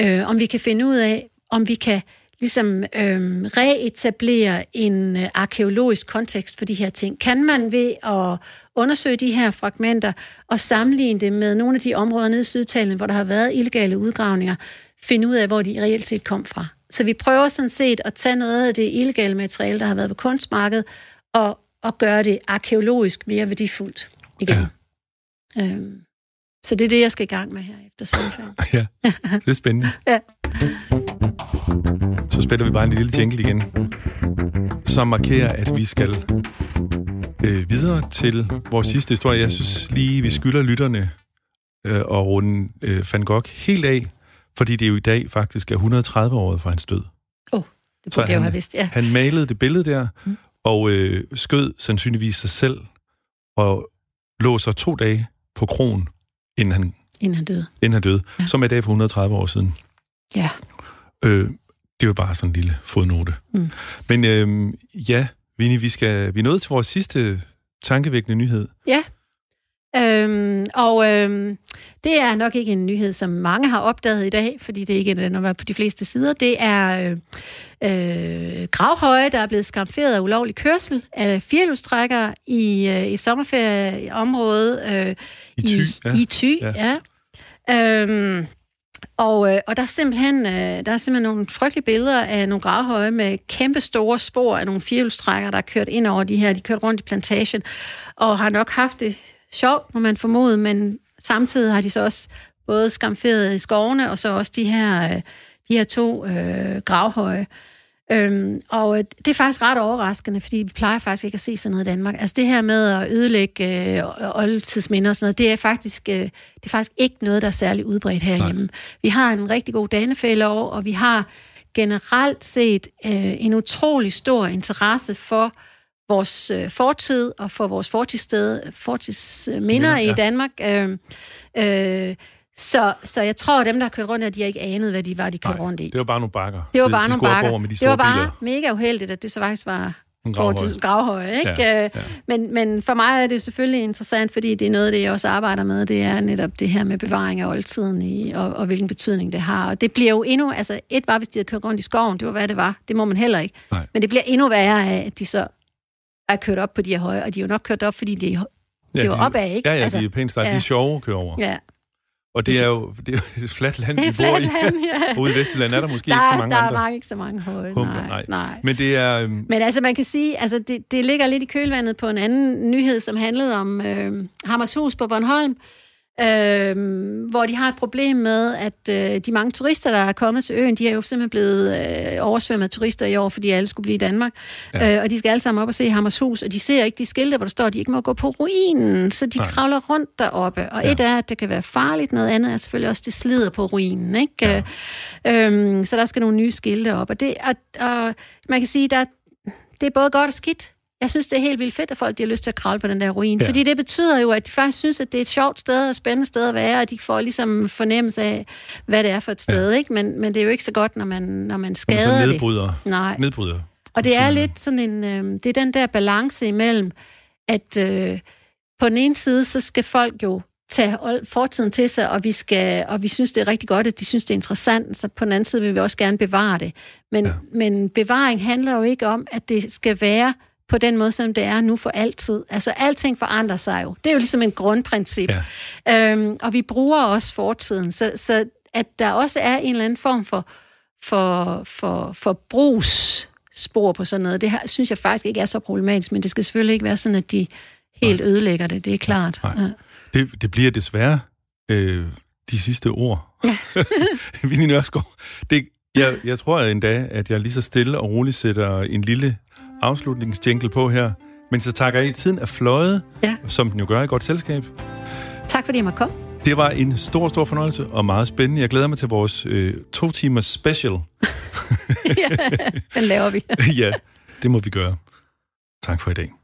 øh, om vi kan finde ud af, om vi kan ligesom øh, reetablere en øh, arkeologisk kontekst for de her ting. Kan man ved at undersøge de her fragmenter og sammenligne det med nogle af de områder nede i Sydtalen, hvor der har været illegale udgravninger, finde ud af, hvor de reelt set kom fra. Så vi prøver sådan set at tage noget af det illegale materiale, der har været på kunstmarkedet, og, og gøre det arkeologisk mere værdifuldt igen. Ja. Øhm, så det er det, jeg skal i gang med her efter sommerferien. ja, det er spændende. ja. Så spiller vi bare en lille jingle igen, som markerer, at vi skal øh, videre til vores sidste historie. Jeg synes lige, vi skylder lytterne øh, og runde øh, Van Gogh helt af, fordi det jo i dag faktisk er 130 år for hans død. Åh, oh, det burde jeg jo have vidst, ja. Han malede det billede der, mm. og øh, skød sandsynligvis sig selv, og lå så to dage på kronen, inden han, inden han døde. Inden han døde, ja. som er i dag for 130 år siden. Ja. Øh, det var bare sådan en lille fodnote. Mm. Men øh, ja, Vinnie, vi, skal, vi er nået til vores sidste tankevækkende nyhed. Ja, øhm, og øhm, det er nok ikke en nyhed, som mange har opdaget i dag, fordi det ikke er den, på de fleste sider. Det er øh, øh, gravhøje, der er blevet skamferet af ulovlig kørsel af firehjulstrækkere i øh, et sommerferieområde øh, i Thy. I, ja. I Thy, ja. ja. Øhm, og, øh, og der, er simpelthen, øh, der er simpelthen nogle frygtelige billeder af nogle gravhøje med kæmpe store spor af nogle firehjulstrækker, der er kørt ind over de her. De kørt rundt i plantagen, og har nok haft det sjovt, må man formode, men samtidig har de så også både skamferet i skovene, og så også de her, øh, de her to øh, gravhøje. Øhm, og det er faktisk ret overraskende, fordi vi plejer faktisk ikke at se sådan noget i Danmark. Altså det her med at ødelægge øh, oldtidsminder og sådan noget, det er, faktisk, øh, det er faktisk ikke noget, der er særlig udbredt herhjemme. Nej. Vi har en rigtig god danefældeår, og vi har generelt set øh, en utrolig stor interesse for vores øh, fortid og for vores fortidssted, fortidsminder ja, ja. i Danmark. Øh, øh, så, så jeg tror, at dem, der har kørt rundt, at de har ikke anet, hvad de var, de kørte rundt i. det var bare nogle bakker. Det var bare de, nogle bakker. Med de det var bare biler. mega uheldigt, at det så faktisk var gravhøje. gravhøje ikke? Ja, ja. Men, men for mig er det selvfølgelig interessant, fordi det er noget, det jeg også arbejder med. Det er netop det her med bevaring af oldtiden i, og, og hvilken betydning det har. Og det bliver jo endnu... Altså, et var, hvis de havde kørt rundt i skoven. Det var, hvad det var. Det må man heller ikke. Nej. Men det bliver endnu værre af, at de så er kørt op på de her høje. Og de er jo nok kørt op, fordi de, de er jo opad, ikke? Ja, ja, altså, de er pænt stejle. Ja. De er sjove at køre over. Ja. Og det er jo, det er jo et fladt land, vi bor i. Ja. Ude i Vestjylland er der måske der, ikke så mange der andre. Der er ikke så mange høje, humper, nej, nej. Men det er... Øhm... Men altså, man kan sige, altså det, det ligger lidt i kølvandet på en anden nyhed, som handlede om øh, Hammershus på Bornholm, øh, hvor de har et problem med, at øh, de mange turister, der er kommet til øen, de er jo simpelthen blevet øh, oversvømmet af turister i år, fordi alle skulle blive i Danmark. Ja. Øh, og de skal alle sammen op og se Hammershus, og de ser ikke de skilte, hvor der står, at de ikke må gå på ruinen, så de Nej. kravler rundt deroppe. Og ja. et er, at det kan være farligt, noget andet er selvfølgelig også, det slider på ruinen. Ikke? Ja. Øh, så der skal nogle nye skilte op. Og, det, og, og man kan sige, der, det er både godt og skidt. Jeg synes, det er helt vildt fedt, at folk de har lyst til at kravle på den der ruin. Ja. Fordi det betyder jo, at de faktisk synes, at det er et sjovt sted og et spændende sted at være, og de får ligesom fornemmelse af, hvad det er for et sted. Ja. Ikke? Men, men det er jo ikke så godt, når man, når man skader når man så nedbryder, det. Nej. Nedbryder Og det er lidt sådan en, øh, det er den der balance imellem, at øh, på den ene side, så skal folk jo tage fortiden til sig, og vi, skal, og vi synes, det er rigtig godt, at de synes, det er interessant, så på den anden side vil vi også gerne bevare det. Men, ja. men bevaring handler jo ikke om, at det skal være på den måde, som det er nu for altid. Altså, alting forandrer sig jo. Det er jo ligesom en grundprincip. Ja. Øhm, og vi bruger også fortiden, så, så at der også er en eller anden form for, for, for, for brugsspor på sådan noget, det her, synes jeg faktisk ikke er så problematisk, men det skal selvfølgelig ikke være sådan, at de helt Nej. ødelægger det, det er klart. Nej. Ja. Det, det bliver desværre øh, de sidste ord. Ja. Vinnie Nørskov, det, jeg, jeg tror endda, at jeg lige så stille og roligt sætter en lille afslutningsjingle på her, men så takker I. Tiden er fløjet, ja. som den jo gør i godt selskab. Tak fordi jeg måtte komme. Det var en stor, stor fornøjelse og meget spændende. Jeg glæder mig til vores øh, to timers special. ja, den laver vi. ja, det må vi gøre. Tak for i dag.